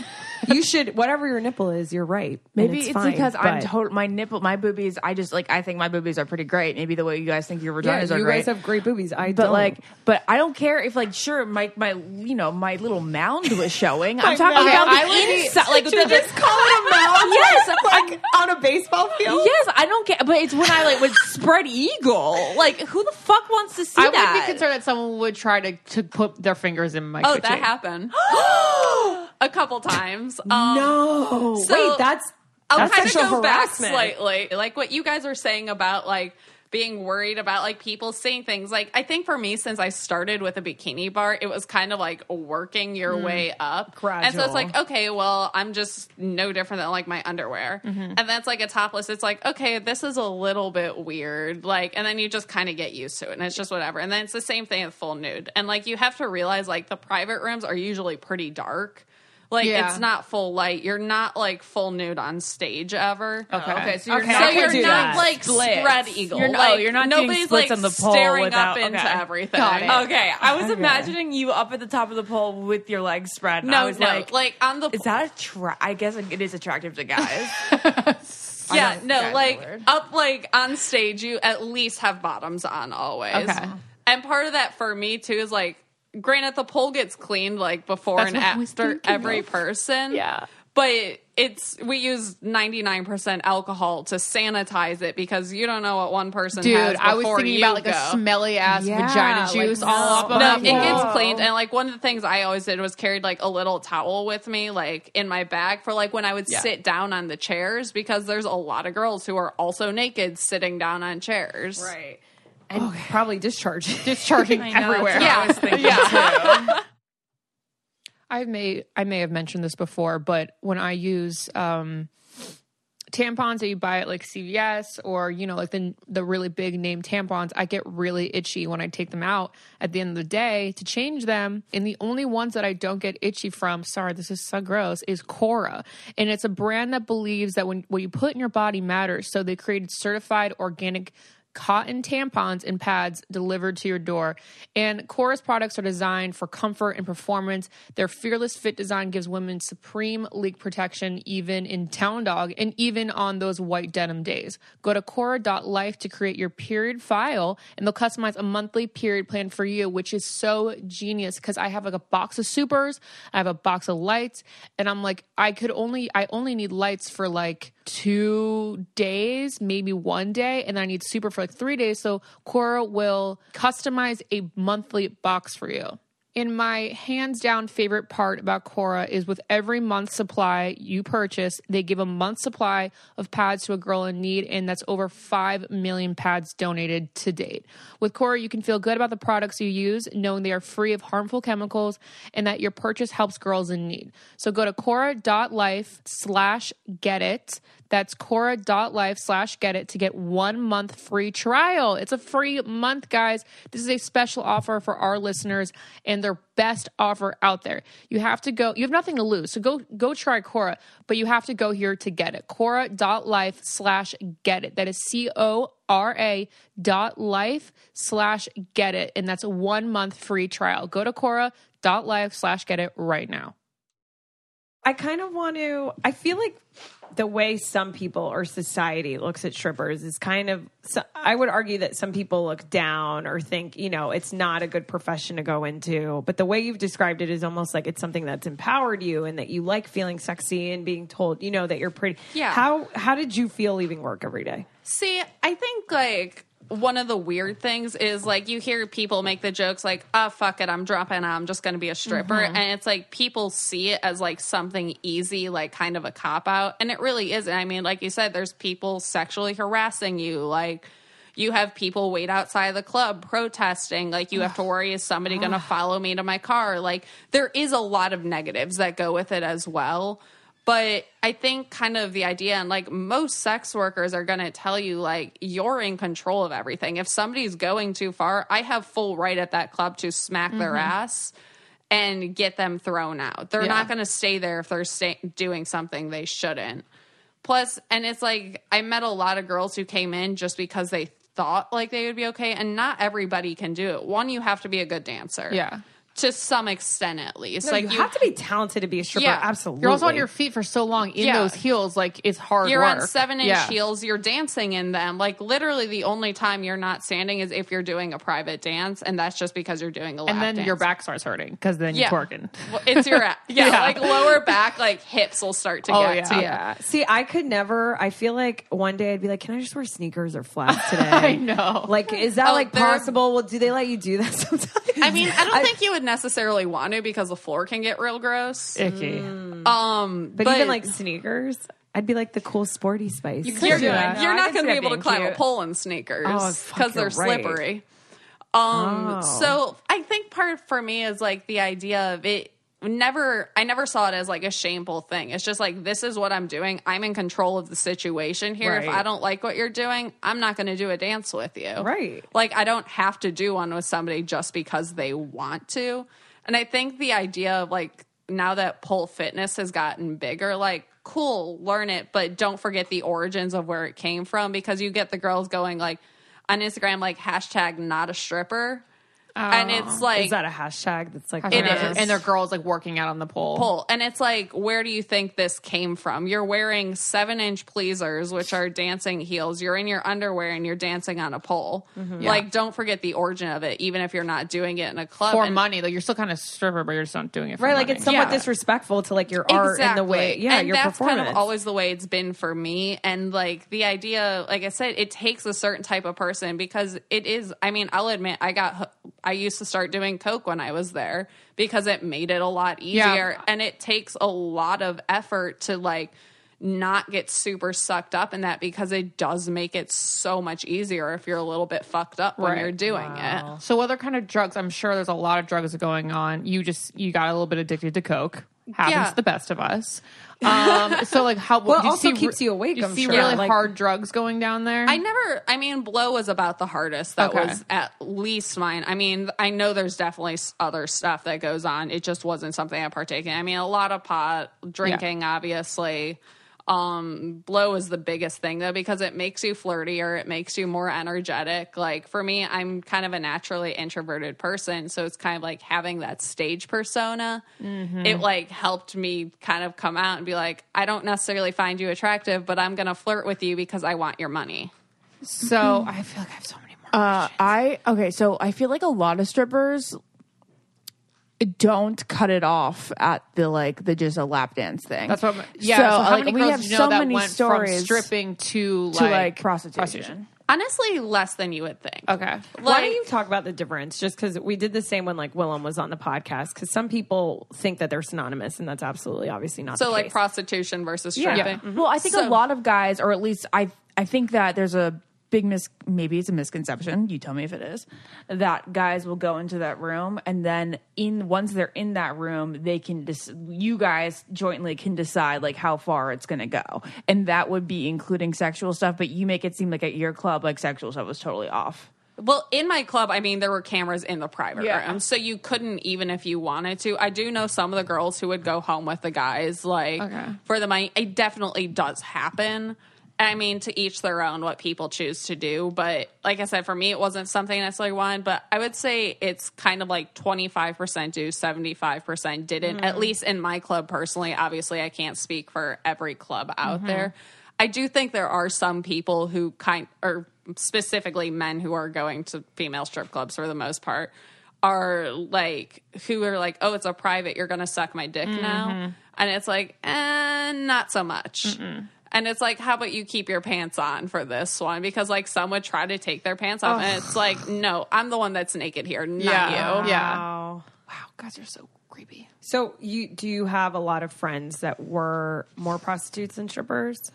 You should, whatever your nipple is, you're right. Maybe it's, fine, because I'm but- total. My nipple, my boobies. I just like. I think my boobies are pretty great. Maybe the way you guys think your Yeah, vaginas are you great. guys have great boobies. I but don't. like, but I don't care if like, sure, my my you know my little mound was showing. I'm talking about I the inside. Like, you just call it a mound? Yes, like on a baseball field. Yes, I don't care, but it's when I like would spread eagle. Like, who the fuck wants to see I that? would be concerned that someone would try to, to put their fingers in my Oh, coochie. that happened a couple times. Um, No, So- wait, that's I'll that's kind of sexual go back harassment. slightly, like what you guys were saying about like being worried about like people saying things. Like I think for me, since I started with a bikini bar, it was kind of like working your mm-hmm. way up, Gradual. and so it's like okay, well, I'm just no different than like my underwear, mm-hmm. and that's like a topless. It's like okay, this is a little bit weird, like, and then you just kind of get used to it, and it's just whatever. And then it's the same thing with full nude, and like you have to realize like the private rooms are usually pretty dark. Like Yeah. it's not full light. You're not like full nude on stage ever. Okay. Okay, so you're Okay, not can you're not like Splits. spread eagle. You're- oh, like, you're not nobody's like on the pole staring without- up into everything. Okay, I was imagining you up at the top of the pole with your legs spread. No, I was no, like, like, on the is that attra- I guess it is attractive to guys. yeah, no, like up like on stage, you at least have bottoms on always. Okay. And part of that for me too is like, granted, the pole gets cleaned like before That's and what I was after every of. person. Yeah. But it's we use ninety nine percent alcohol to sanitize it because you don't know what one person Dude, has I was thinking about like go. a smelly ass Yeah, vagina juice no. all up on No, my it gets cleaned, and like one of the things I always did was carried like a little towel with me, like in my bag for like when I would sit down on the chairs because there's a lot of girls who are also naked sitting down on chairs. right, and probably discharging. discharging I everywhere. that's what I was Yeah. yeah. I may I may have mentioned this before, but when I use um tampons that you buy at like CVS or you know like the the really big name tampons, I get really itchy when I take them out at the end of the day to change them. And the only ones that I don't get itchy from, sorry, this is so gross, is Cora. And it's a brand that believes that when what you put in your body matters. So they created certified organic cotton tampons and pads delivered to your door. And Cora's products are designed for comfort and performance. Their fearless fit design gives women supreme leak protection, even in town dog and even on those white denim days. Go to Cora.life to create your period file, and they'll customize a monthly period plan for you, which is so genius because I have like a box of supers, I have a box of lights, and I'm like, I could only, I only need lights for like two days, maybe one day, and then I need super for like three days. So Cora will customize a monthly box for you. And my hands down favorite part about Cora is with every month supply you purchase, they give a month supply of pads to a girl in need, and that's over 5 million pads donated to date. With Cora, you can feel good about the products you use, knowing they are free of harmful chemicals and that your purchase helps girls in need. So go to Cora.life slash get it. That's Cora.life slash get it to get one month free trial. It's a free month, guys. This is a special offer for our listeners and their best offer out there. You have to go, you have nothing to lose. So go go try Cora, but you have to go here to get it. Cora.life slash get it. That is C O R A dot life slash get it. And that's a one month free trial. Go to Cora.life slash get it right now. I kind of want to. I feel like the way some people or society looks at strippers is kind of. So I would argue that some people look down or think, you know, it's not a good profession to go into. But the way you've described it is almost like it's something that's empowered you and that you like feeling sexy and being told, you know, that you're pretty. Yeah. How How did you feel leaving work every day? See, I think like one of the weird things is like you hear people make the jokes like, "Ah, fuck it, I'm dropping out. I'm just going to be a stripper," and it's like people see it as like something easy, like kind of a cop out, and it really isn't. I mean, like you said, there's people sexually harassing you, like. You have people wait outside the club protesting. Like, you have to worry, is somebody going to follow me to my car? Like, there is a lot of negatives that go with it as well. But I think kind of the idea, and like most sex workers are going to tell you, like, you're in control of everything. If somebody's going too far, I have full right at that club to smack their mm-hmm. ass and get them thrown out. They're not going to stay there if they're stay- doing something they shouldn't. Plus, and it's like I met a lot of girls who came in just because they thought like they would be okay, and not everybody can do it. One, you have to be a good dancer. Yeah. To some extent, at least. No, like you, have to be talented to be a stripper. Yeah. Absolutely. You're also on your feet for so long in Yeah. those heels, like it's hard You're work. on seven inch Yeah. heels. You're dancing in them. Like literally, the only time you're not standing is if you're doing a private dance, and that's just because you're doing a lap And then dance. your back starts hurting because then you're twerking. Well, it's your yeah, Yeah. like lower back, like hips will start to Oh, get yeah. to you. Yeah. See, I could never. I feel like one day I'd be like, "Can I just wear sneakers or flats today?" I know. Like, is that Oh, like possible? Well, do they let you do that sometimes? I mean, I don't think you would necessarily want to because the floor can get real gross. Icky. Um, But, even like sneakers, I'd be like the cool sporty spice. you're, do that. you're not going to be able to being climb a pole in sneakers Oh, because they're you're right. slippery. Um, Oh. so I think part for me is like the idea of it. Never, I never saw it as like a shameful thing. It's just like this is what I'm doing. I'm in control of the situation here. If I don't like what you're doing, I'm not going to do a dance with you. Right. Like I don't have to do one with somebody just because they want to. And I think the idea of like now that pole fitness has gotten bigger, like cool, learn it, but don't forget the origins of where it came from because you get the girls going like on Instagram like hashtag not a stripper. And it's like Is that a hashtag that's like It is. And their girls like working out on the pole. pole. And it's like, where do you think this came from? You're wearing seven inch pleasers, which are dancing heels. You're in your underwear and you're dancing on a pole. Mm-hmm. Like, don't forget the origin of it, even if you're not doing it in a club. For And- money, like you're still kind of stripper, but you're just not doing it for right? Like money. it's somewhat Yeah. disrespectful to like your art and the way, yeah, and your that's performance. kind of always the way it's been for me. And like the idea, like I said, it takes a certain type of person because it is. I mean, I'll admit, I got, hoo- I used to start doing coke when I was there because it made it a lot Yeah. easier, and it takes a lot of effort to like not get super sucked up in that because it does make it so much easier if you're a little bit fucked up when Right. you're doing it. So other kind of drugs? I'm sure there's a lot of drugs going on. You just you got a little bit addicted to coke. Happens Yeah. to the best of us. Um, so like how Well, did you also see, keeps you awake, did You I'm see sure. really Like- hard drugs going down there. I never, I mean, blow was about the hardest. That Okay. was at least mine. I mean, I know there's definitely other stuff that goes on. It just wasn't something I partake in. I mean, a lot of pot, drinking, obviously. Um, blow is the biggest thing though, because it makes you flirtier. It makes you more energetic. Like for me, I'm kind of a naturally introverted person. So it's kind of like having that stage persona. It like helped me kind of come out and be like, I don't necessarily find you attractive, but I'm going to flirt with you because I want your money. so I feel like I have so many more. Uh, I okay, so I feel like a lot of strippers don't cut it off at the like the just a lap dance thing. That's what. I'm, yeah. So, So, how like, many we girls have do you know so that many went stories from stripping to to like, like prostitution. Honestly, less than you would think. Okay. Why don't you talk about the difference? Just because we did the same when like Willem was on the podcast. Because some people think that they're synonymous, and that's absolutely obviously not. so the like case. prostitution versus Yeah. stripping? Well, I think So- a lot of guys, or at least I, I think that there's a big mis. Maybe it's a misconception. You tell me if it is. That guys will go into that room, and then in once they're in that room, they can. Dis- you guys jointly can decide like how far it's going to go, and that would be including sexual stuff. But you make it seem like at your club, like sexual stuff was totally off. Well, in my club, I mean, there were cameras in the private Yeah. room, so you couldn't even if you wanted to. I do know some of the girls who would go home with the guys, like Okay. for the money. It definitely does happen. I mean, to each their own what people choose to do. But like I said, for me, it wasn't something I necessarily wanted. But I would say it's kind of like 25% do, 75% didn't, at mm-hmm. least in my club personally. Obviously, I can't speak for every club out mm-hmm. there. I do think there are some people who kind, or specifically men who are going to female strip clubs for the most part, are like, who are like, oh, it's a private, you're going to suck my dick now. Mm-hmm. And it's like, eh, not so much. And it's like, how about you keep your pants on for this one? Because like some would try to take their pants off, and it's like, no, I'm the one that's naked here, not Yeah. you. Yeah. Wow. Wow, guys are so creepy. So you do you have a lot of friends that were more prostitutes than strippers?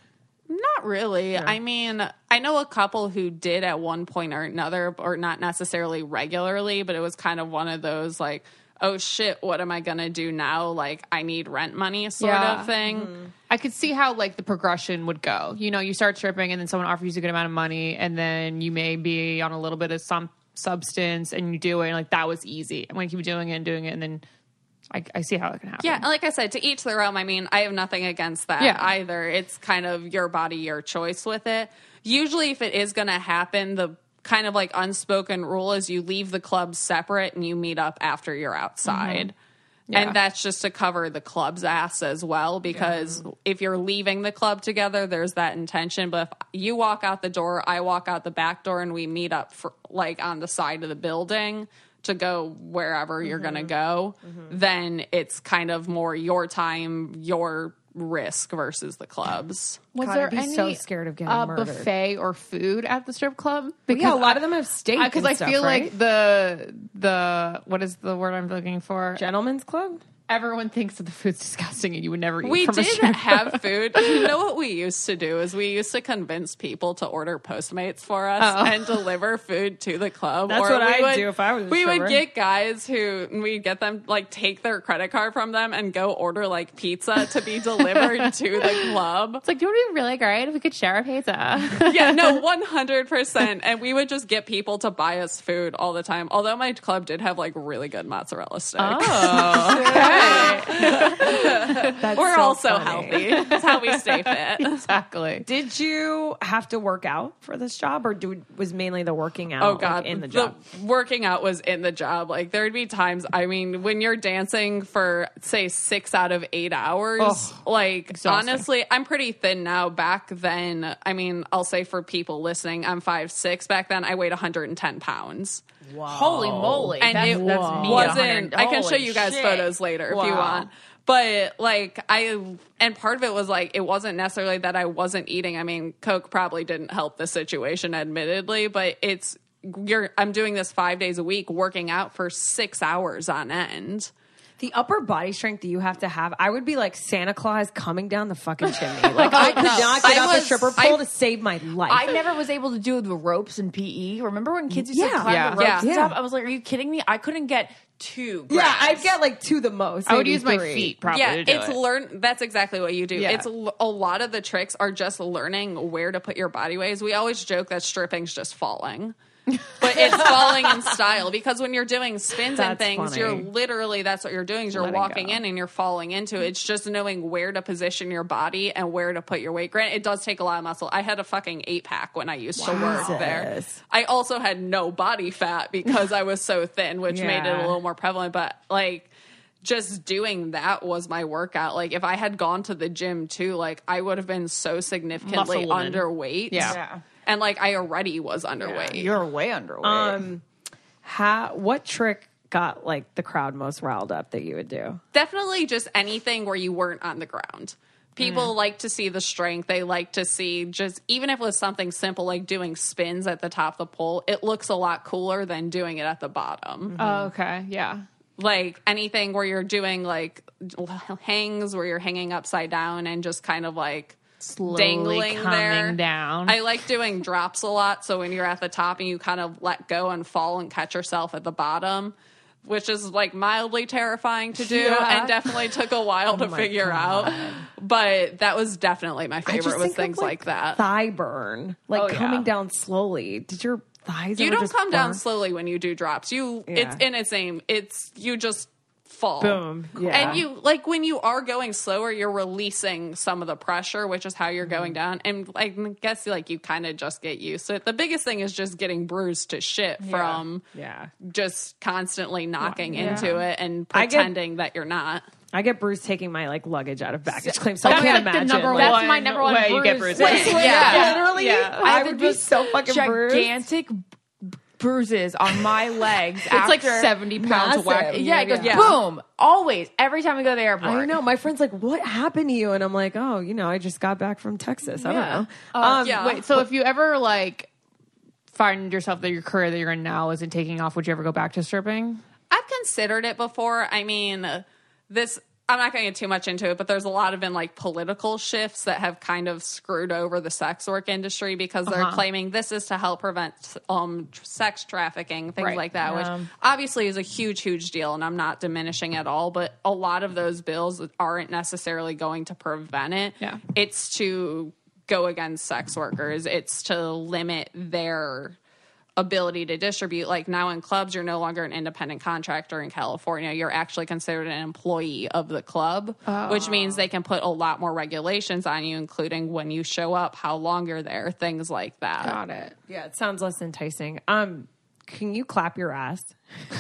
Not really. I mean, I know a couple who did at one point or another, or not necessarily regularly, but it was kind of one of those like, oh shit, what am I gonna do now? Like, I need rent money sort Yeah. of thing. Mm-hmm. I could see how like the progression would go. You know, you start stripping and then someone offers you a good amount of money and then you may be on a little bit of some substance and you do it and like that was easy. I'm gonna keep doing it and doing it and then I, I see how it can happen. Yeah, like I said, to each their own. I mean, I have nothing against that Yeah. either. It's kind of your body, your choice with it. Usually, if it is going to happen, the kind of like unspoken rule is you leave the club separate and you meet up after you're outside. Mm-hmm. Yeah. And that's just to cover the club's ass as well, because if you're leaving the club together, there's that intention. But if you walk out the door, I walk out the back door, and we meet up for like on the side of the building to go wherever you're going to mm-hmm. go, mm-hmm. then it's kind of more your time, your risk versus the clubs. Was God, there I'd be any so scared of getting uh, murdered. buffet or food at the strip club? yeah, a lot I- of them have steak. because and I feel right? like the the what is the word I'm looking for? gentlemen's club. Everyone thinks that the food's disgusting and you would never eat We from a did strip have food. You know what we used to do is we used to convince people to order Postmates for us Oh. and deliver food to the club. That's Or what we I'd do if I was a We would get guys who we'd get them like take their credit card from them and go order like pizza to be delivered to the club. It's like, do you want to be really great if we could share a pizza? yeah, no, one hundred percent. And we would just get people to buy us food all the time. Although my club did have like really good mozzarella sticks. Oh. That's We're all so also funny. healthy. That's how we stay fit. exactly. Did you have to work out for this job, or do, was mainly the working out? Oh like, god, in the job. The working out was in the job. Like there'd be times. I mean, when you're dancing for say six out of eight hours, like exhausting. honestly, I'm pretty thin now. Back then, I mean, I'll say for people listening, I'm five six. Back then, I weighed 110 pounds, Holy moly! and that's, it that's wasn't. I can show you guys shit. photos later if you want. But like I and part of it was like it wasn't necessarily that I wasn't eating. I mean, Coke probably didn't help the situation admittedly, but it's you're I'm doing this 5 days a week working out for 6 hours on end. The upper body strength that you have to have, I would be like Santa Claus coming down the fucking chimney. Like I could not get I off the was- stripper I- pole to save my life. I never was able to do the ropes in PE. Remember when kids used Yeah. to climb Yeah. the ropes Yeah. and stuff? I was like, "Are you kidding me? I couldn't get two. Yeah. I'd get like two the most. I would maybe use my three. feet probably. yeah, to do it's it. learn. That's exactly what you do. Yeah. It's l- a lot of the tricks are just learning where to put your body weights. We always joke that stripping's just falling. But it's falling in style because when you're doing spins and things, funny. you're literally that's what you're doing is you're Letting walking go. in and you're falling into it. It's just knowing where to position your body and where to put your weight. Grant, it does take a lot of muscle. I had a fucking eight pack when I used to work there. I also had no body fat because I was so thin, which made it a little more prevalent. But like just doing that was my workout. Like if I had gone to the gym too, like I would have been so significantly underweight. Yeah. Yeah. And like I already was underweight. You're way underweight. Um, how? What trick got like the crowd most riled up that you would do? Definitely just anything where you weren't on the ground. People like to see the strength. They like to see just even if it was something simple like doing spins at the top of the pole, it looks a lot cooler than doing it at the bottom. Oh, okay. Yeah. like anything where you're doing like hangs where you're hanging upside down and just kind of like Slowly dangling coming there down. I like doing drops a lot. So when you're at the top and you kind of let go and fall and catch yourself at the bottom, which is like mildly terrifying to do Yeah. and definitely took a while oh to my figure out. But that was definitely my favorite was things like, that. Thigh burn, like Oh, yeah. coming down slowly. Did your thighs? you don't come down slowly when you do drops. You Yeah. it's in its name. It's you just fall. Boom. Yeah. And you like when you are going slower, you're releasing some of the pressure, which is how you're Mm-hmm. going down. And I guess like you kind of just get used to it. The biggest thing is just getting bruised to shit from Yeah. just constantly knocking Yeah. into it and I get- pretending that you're not. I get bruised taking my like luggage out of baggage claim, so I can't like imagine. number like, That's my number one way you get bruised. bruises. Yeah. Literally, Yeah. I, have would be so fucking bruised. gigantic b- bruises on my legs. It's like 70 pounds of whack. Yeah, it goes Yeah. boom. Always, every time we go to the airport. I know. My friend's like, "What happened to you?" And I'm like, "Oh, you know, I just got back from Texas. I Yeah. don't know." Uh, um, yeah. Wait, so if you ever like find yourself that your career that you're in now isn't taking off, would you ever go back to stripping? I've considered it before. I mean, this. I'm not going to get too much into it, but there's a lot of been like political shifts that have kind of screwed over the sex work industry because they're Uh-huh. claiming this is to help prevent um, sex trafficking, things Right. like that, which obviously is a huge, huge deal, and I'm not diminishing at all. But a lot of those bills aren't necessarily going to prevent it. Yeah. It's to go against sex workers. It's to limit their ability to distribute. Like now in clubs, you're no longer an independent contractor in California. You're actually considered an employee of the club, which means they can put a lot more regulations on you, including when you show up, how long you're there, things like that. Got it. yeah, it sounds less enticing. Um, can you clap your ass?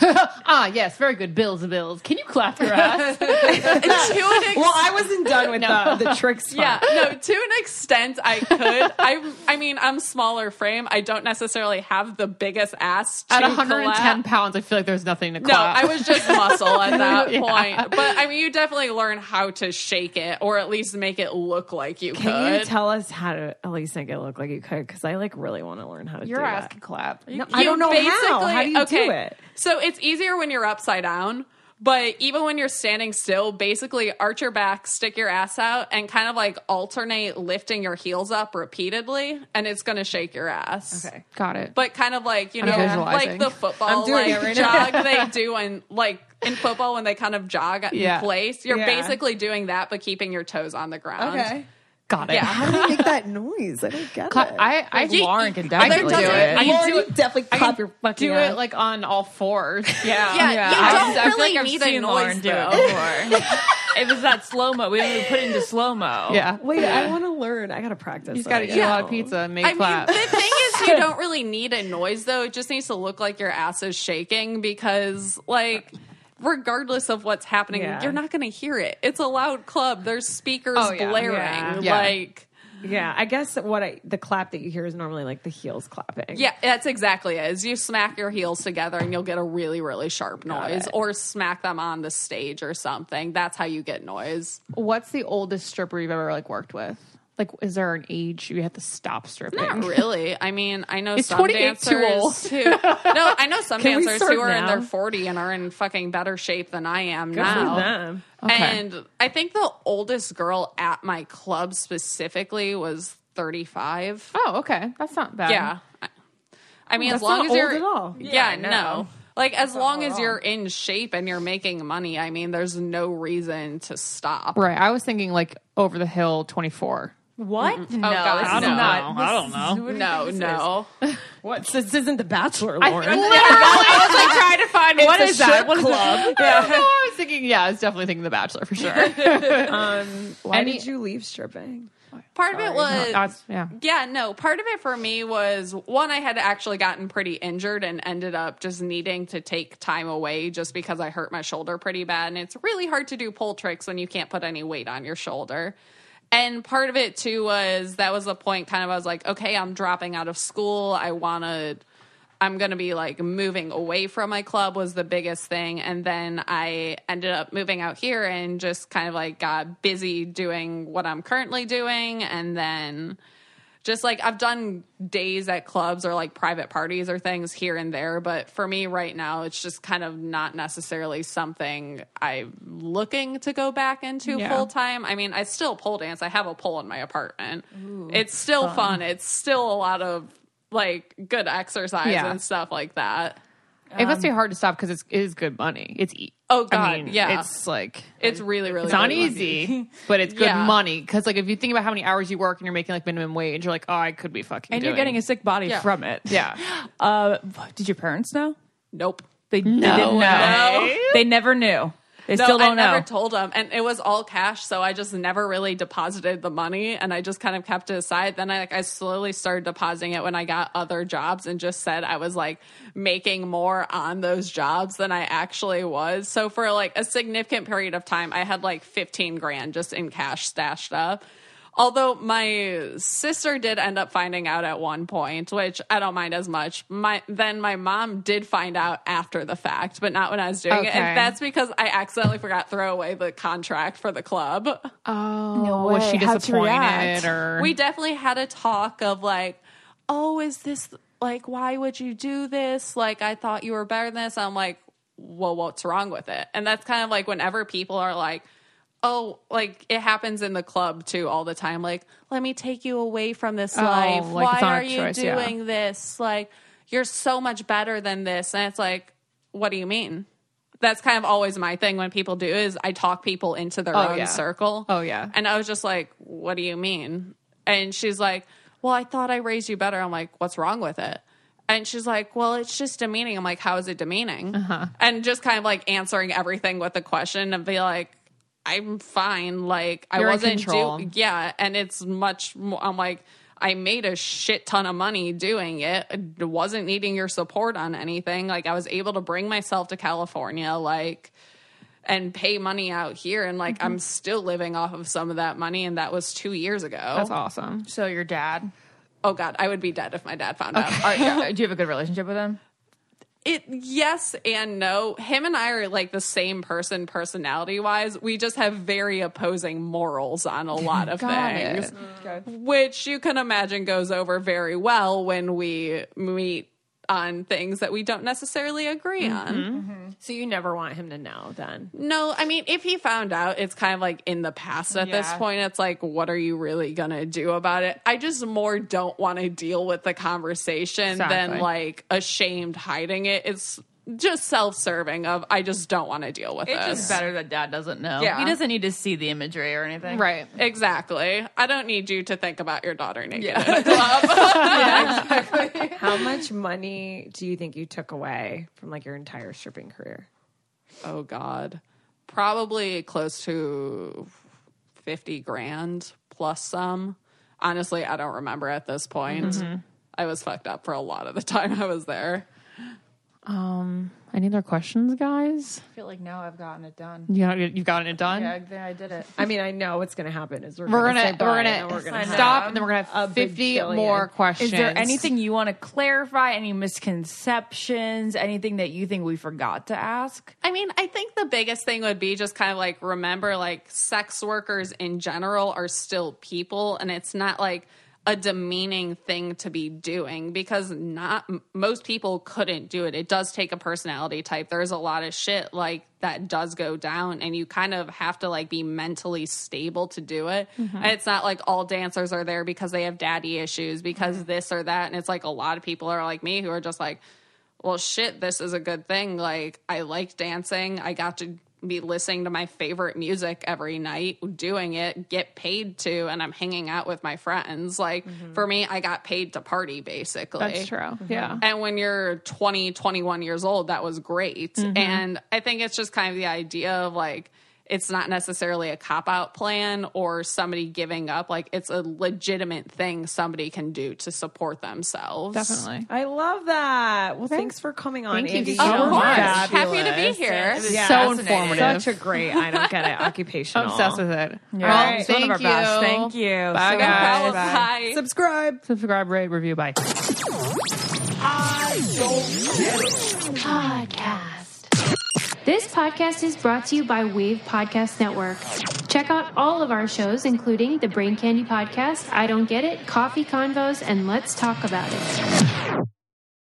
Ah, yes, very good. Bills, and bills. Can you clap your ass? to an ex- Well, I wasn't done with the, the tricks. yeah, no, to an extent I could. I I mean, I'm smaller frame. I don't necessarily have the biggest ass to At 110 clap. pounds, I feel like there's nothing to clap. No. I was just muscle at that point. But I mean, you definitely learn how to shake it, or at least make it look like you Can could. you tell us how to at least make it look like you could? Because I like really want to learn how to your do ass that. can clap. No, I don't know how. How do you do it? So it's easier when you're upside down, but even when you're standing still, basically arch your back, stick your ass out, and kind of like alternate lifting your heels up repeatedly, and it's going to shake your ass. Okay. Got it. But kind of like you I'm know, like the football like it right now. jog they do, and like in football when they kind of jog Yeah. in place, you're Yeah. basically doing that, but keeping your toes on the ground. Got it. Yeah. How do you make that noise? I don't get Cla- it. I, I, Lauren can I definitely can do do it. it. I can Lauren, do it. definitely I clap your fucking do it like on all fours. Yeah, yeah. you I- don't I feel really like I've need a seen noise Lauren do it before. it was that slow mo. We we put it into slow mo. Yeah. Wait, I want to learn. I gotta practice. You just got to that. eat a lot of pizza and make I mean, clap. the thing is, you don't really need a noise though. It just needs to look like your ass is shaking because, like, regardless of what's happening, Yeah. you're not going to hear it. It's a loud club. There's speakers Oh, yeah. blaring. Yeah. Yeah. Like, Yeah, I guess what I the clap that you hear is normally like the heels clapping. yeah, that's exactly it. Is you smack your heels together and you'll get a really, really sharp noise, or smack them on the stage or something. That's how you get noise. What's the oldest stripper you've ever like worked with? Like, is there an age you have to stop stripping? Not really. I mean, I know Is some 28 dancers too old? who. No, I know some Can we dancers start who are in now? their 40 and are in fucking better shape than I am Good now. for them. And I think the oldest girl at my club specifically was 35. Oh, okay. That's not bad. Yeah. I- I mean, as long not as you're old at all. Yeah, Yeah, no. no. Like as long as you're in shape and you're making money, I mean, there's no reason to stop. Right. I was thinking like over the hill 24. What? No, God, it's I don't not. know. I don't know. This- No, do no. Is? what? This isn't The Bachelor, Lauren. I was like trying to find what It's is that? strip What is club. that? No, I was thinking, yeah, I was definitely thinking The Bachelor for sure. um, why Any- did you leave stripping? Part of it was That's- yeah. Yeah, no. Part of it for me was one, I had actually gotten pretty injured and ended up just needing to take time away just because I hurt my shoulder pretty bad. And it's really hard to do pull tricks when you can't put any weight on your shoulder. And part of it too was that was the point kind of I was like, okay, I'm dropping out of school. I want to I'm going to be like moving away from my club was the biggest thing. And then I ended up moving out here and just kind of like got busy doing what I'm currently doing. And then just like I've done days at clubs or like private parties or things here and there. But for me right now, it's just kind of not necessarily something I'm looking to go back into Yeah. full time. I mean, I still pole dance. I have a pole in my apartment. it's still fun. It's still a lot of like good exercise Yeah. and stuff like that. it must be um, hard to stop because it's it is good money. It's e- Oh, I God, mean, yeah. It's like It's really, really it's not good money. easy, but it's good Yeah. money. Because like if you think about how many hours you work and you're making like minimum wage, you're like, oh, I could be fucking. and you're doing- getting a sick body Yeah. from it. yeah. Uh, did your parents know? Nope. They, they didn't know. No. They never knew. They No, still don't I never told them, and it was all cash, so I just never really deposited the money, and I just kind of kept it aside. Then I like I slowly started depositing it when I got other jobs, and just said I was like making more on those jobs than I actually was. So for like a significant period of time, I had like fifteen grand just in cash stashed up. Although my sister did end up finding out at one point, which I don't mind as much. My then my mom did find out after the fact, but not when I was doing it. And that's because I accidentally forgot throw away the contract for the club. Oh, was she way. How'd she disappointed or We definitely had a talk of like, oh, is this like why would you do this? Like I thought you were better than this. I'm like, well, what's wrong with it? And that's kind of like whenever people are like, oh, like it happens in the club too all the time. Like, let me take you away from this Oh, life. like Why are you choice, yeah. doing this? Like, you're so much better than this. And it's like, what do you mean? That's kind of always my thing when people do is I talk people into their Oh, own yeah. circle. Oh, yeah. And I was just like, what do you mean? And she's like, well, I thought I raised you better. I'm like, what's wrong with it? And she's like, well, it's just demeaning. I'm like, how is it demeaning? Uh-huh. And just kind of like answering everything with a question and be like, I'm fine. Like, I You're in wasn't control. do- yeah. And it's much more, I'm like, I made a shit ton of money doing it. I wasn't needing your support on anything. Like, I was able to bring myself to California. Like, and pay money out here and like Mm-hmm. I'm still living off of some of that money and that was 2 years ago. That's awesome. So your dad? Oh god, I would be dead if my dad found out. Are, yeah, do you have a good relationship with him? It yes and no. Him and I are like the same person personality wise. We just have very opposing morals on a lot of things. Mm-hmm. it. Which you can imagine goes over very well when we meet on things that we don't necessarily agree mm-hmm. on. Mm-hmm. So you never want him to know then. No, I mean, if he found out, it's kind of like in the past at this point. It's like, what are you really going to do about it? I just more don't want to deal with the conversation than like ashamed hiding it. It's just self serving of, I just don't want to deal with It's this. just better that dad doesn't know. Yeah. He doesn't need to see the imagery or anything. Right. Exactly. I don't need you to think about your daughter naked in a club. How much money do you think you took away from like your entire stripping career? oh, God. Probably close to 50 grand plus some. Honestly, I don't remember at this point. Mm-hmm. I was fucked up for a lot of the time I was there. Um, any other questions, guys? I feel like now I've gotten it done. Yeah, you've gotten it done. Yeah, I did it. I mean, I know what's going to happen is we're, We're gonna, gonna we're gonna, we're gonna stop and then we're gonna have fifty more questions. Is there anything you want to clarify? Any misconceptions? Anything that you think we forgot to ask? I mean, I think the biggest thing would be just kind of like remember like sex workers in general are still people and it's not like a demeaning thing to be doing because not most people couldn't do it. It does take a personality type. There's a lot of shit like that does go down and you kind of have to like be mentally stable to do it. And it's not like all dancers are there because they have daddy issues because mm-hmm. this or that and it's like a lot of people are like me who are just like well, shit, this is a good thing. Like, I like dancing. I got to be listening to my favorite music every night, doing it, get paid to, and I'm hanging out with my friends. Like, for me, I got paid to party basically. That's true. Yeah. And when you're 20, 21 years old, that was great. Mm-hmm. And I think it's just kind of the idea of like, it's not necessarily a cop out plan or somebody giving up. Like, it's a legitimate thing somebody can do to support themselves. Definitely. I love that. Well, thanks for coming on. Thank you Andy. so You're much. fabulous. Happy to be here. It Yeah. So fascinating. informative. Such a great, I don't get it, occupational. Obsessed with it. Yeah. Well, Right. it's one of our Thank best. you. Thank you. Bye, So guys. much. Bye. Subscribe. Subscribe, rate, review. Bye. Podcast. This podcast is brought to you by Wave Podcast Network. Check out all of our shows, including the Brain Candy Podcast, I Don't Get It, Coffee Convos, and Let's Talk About It.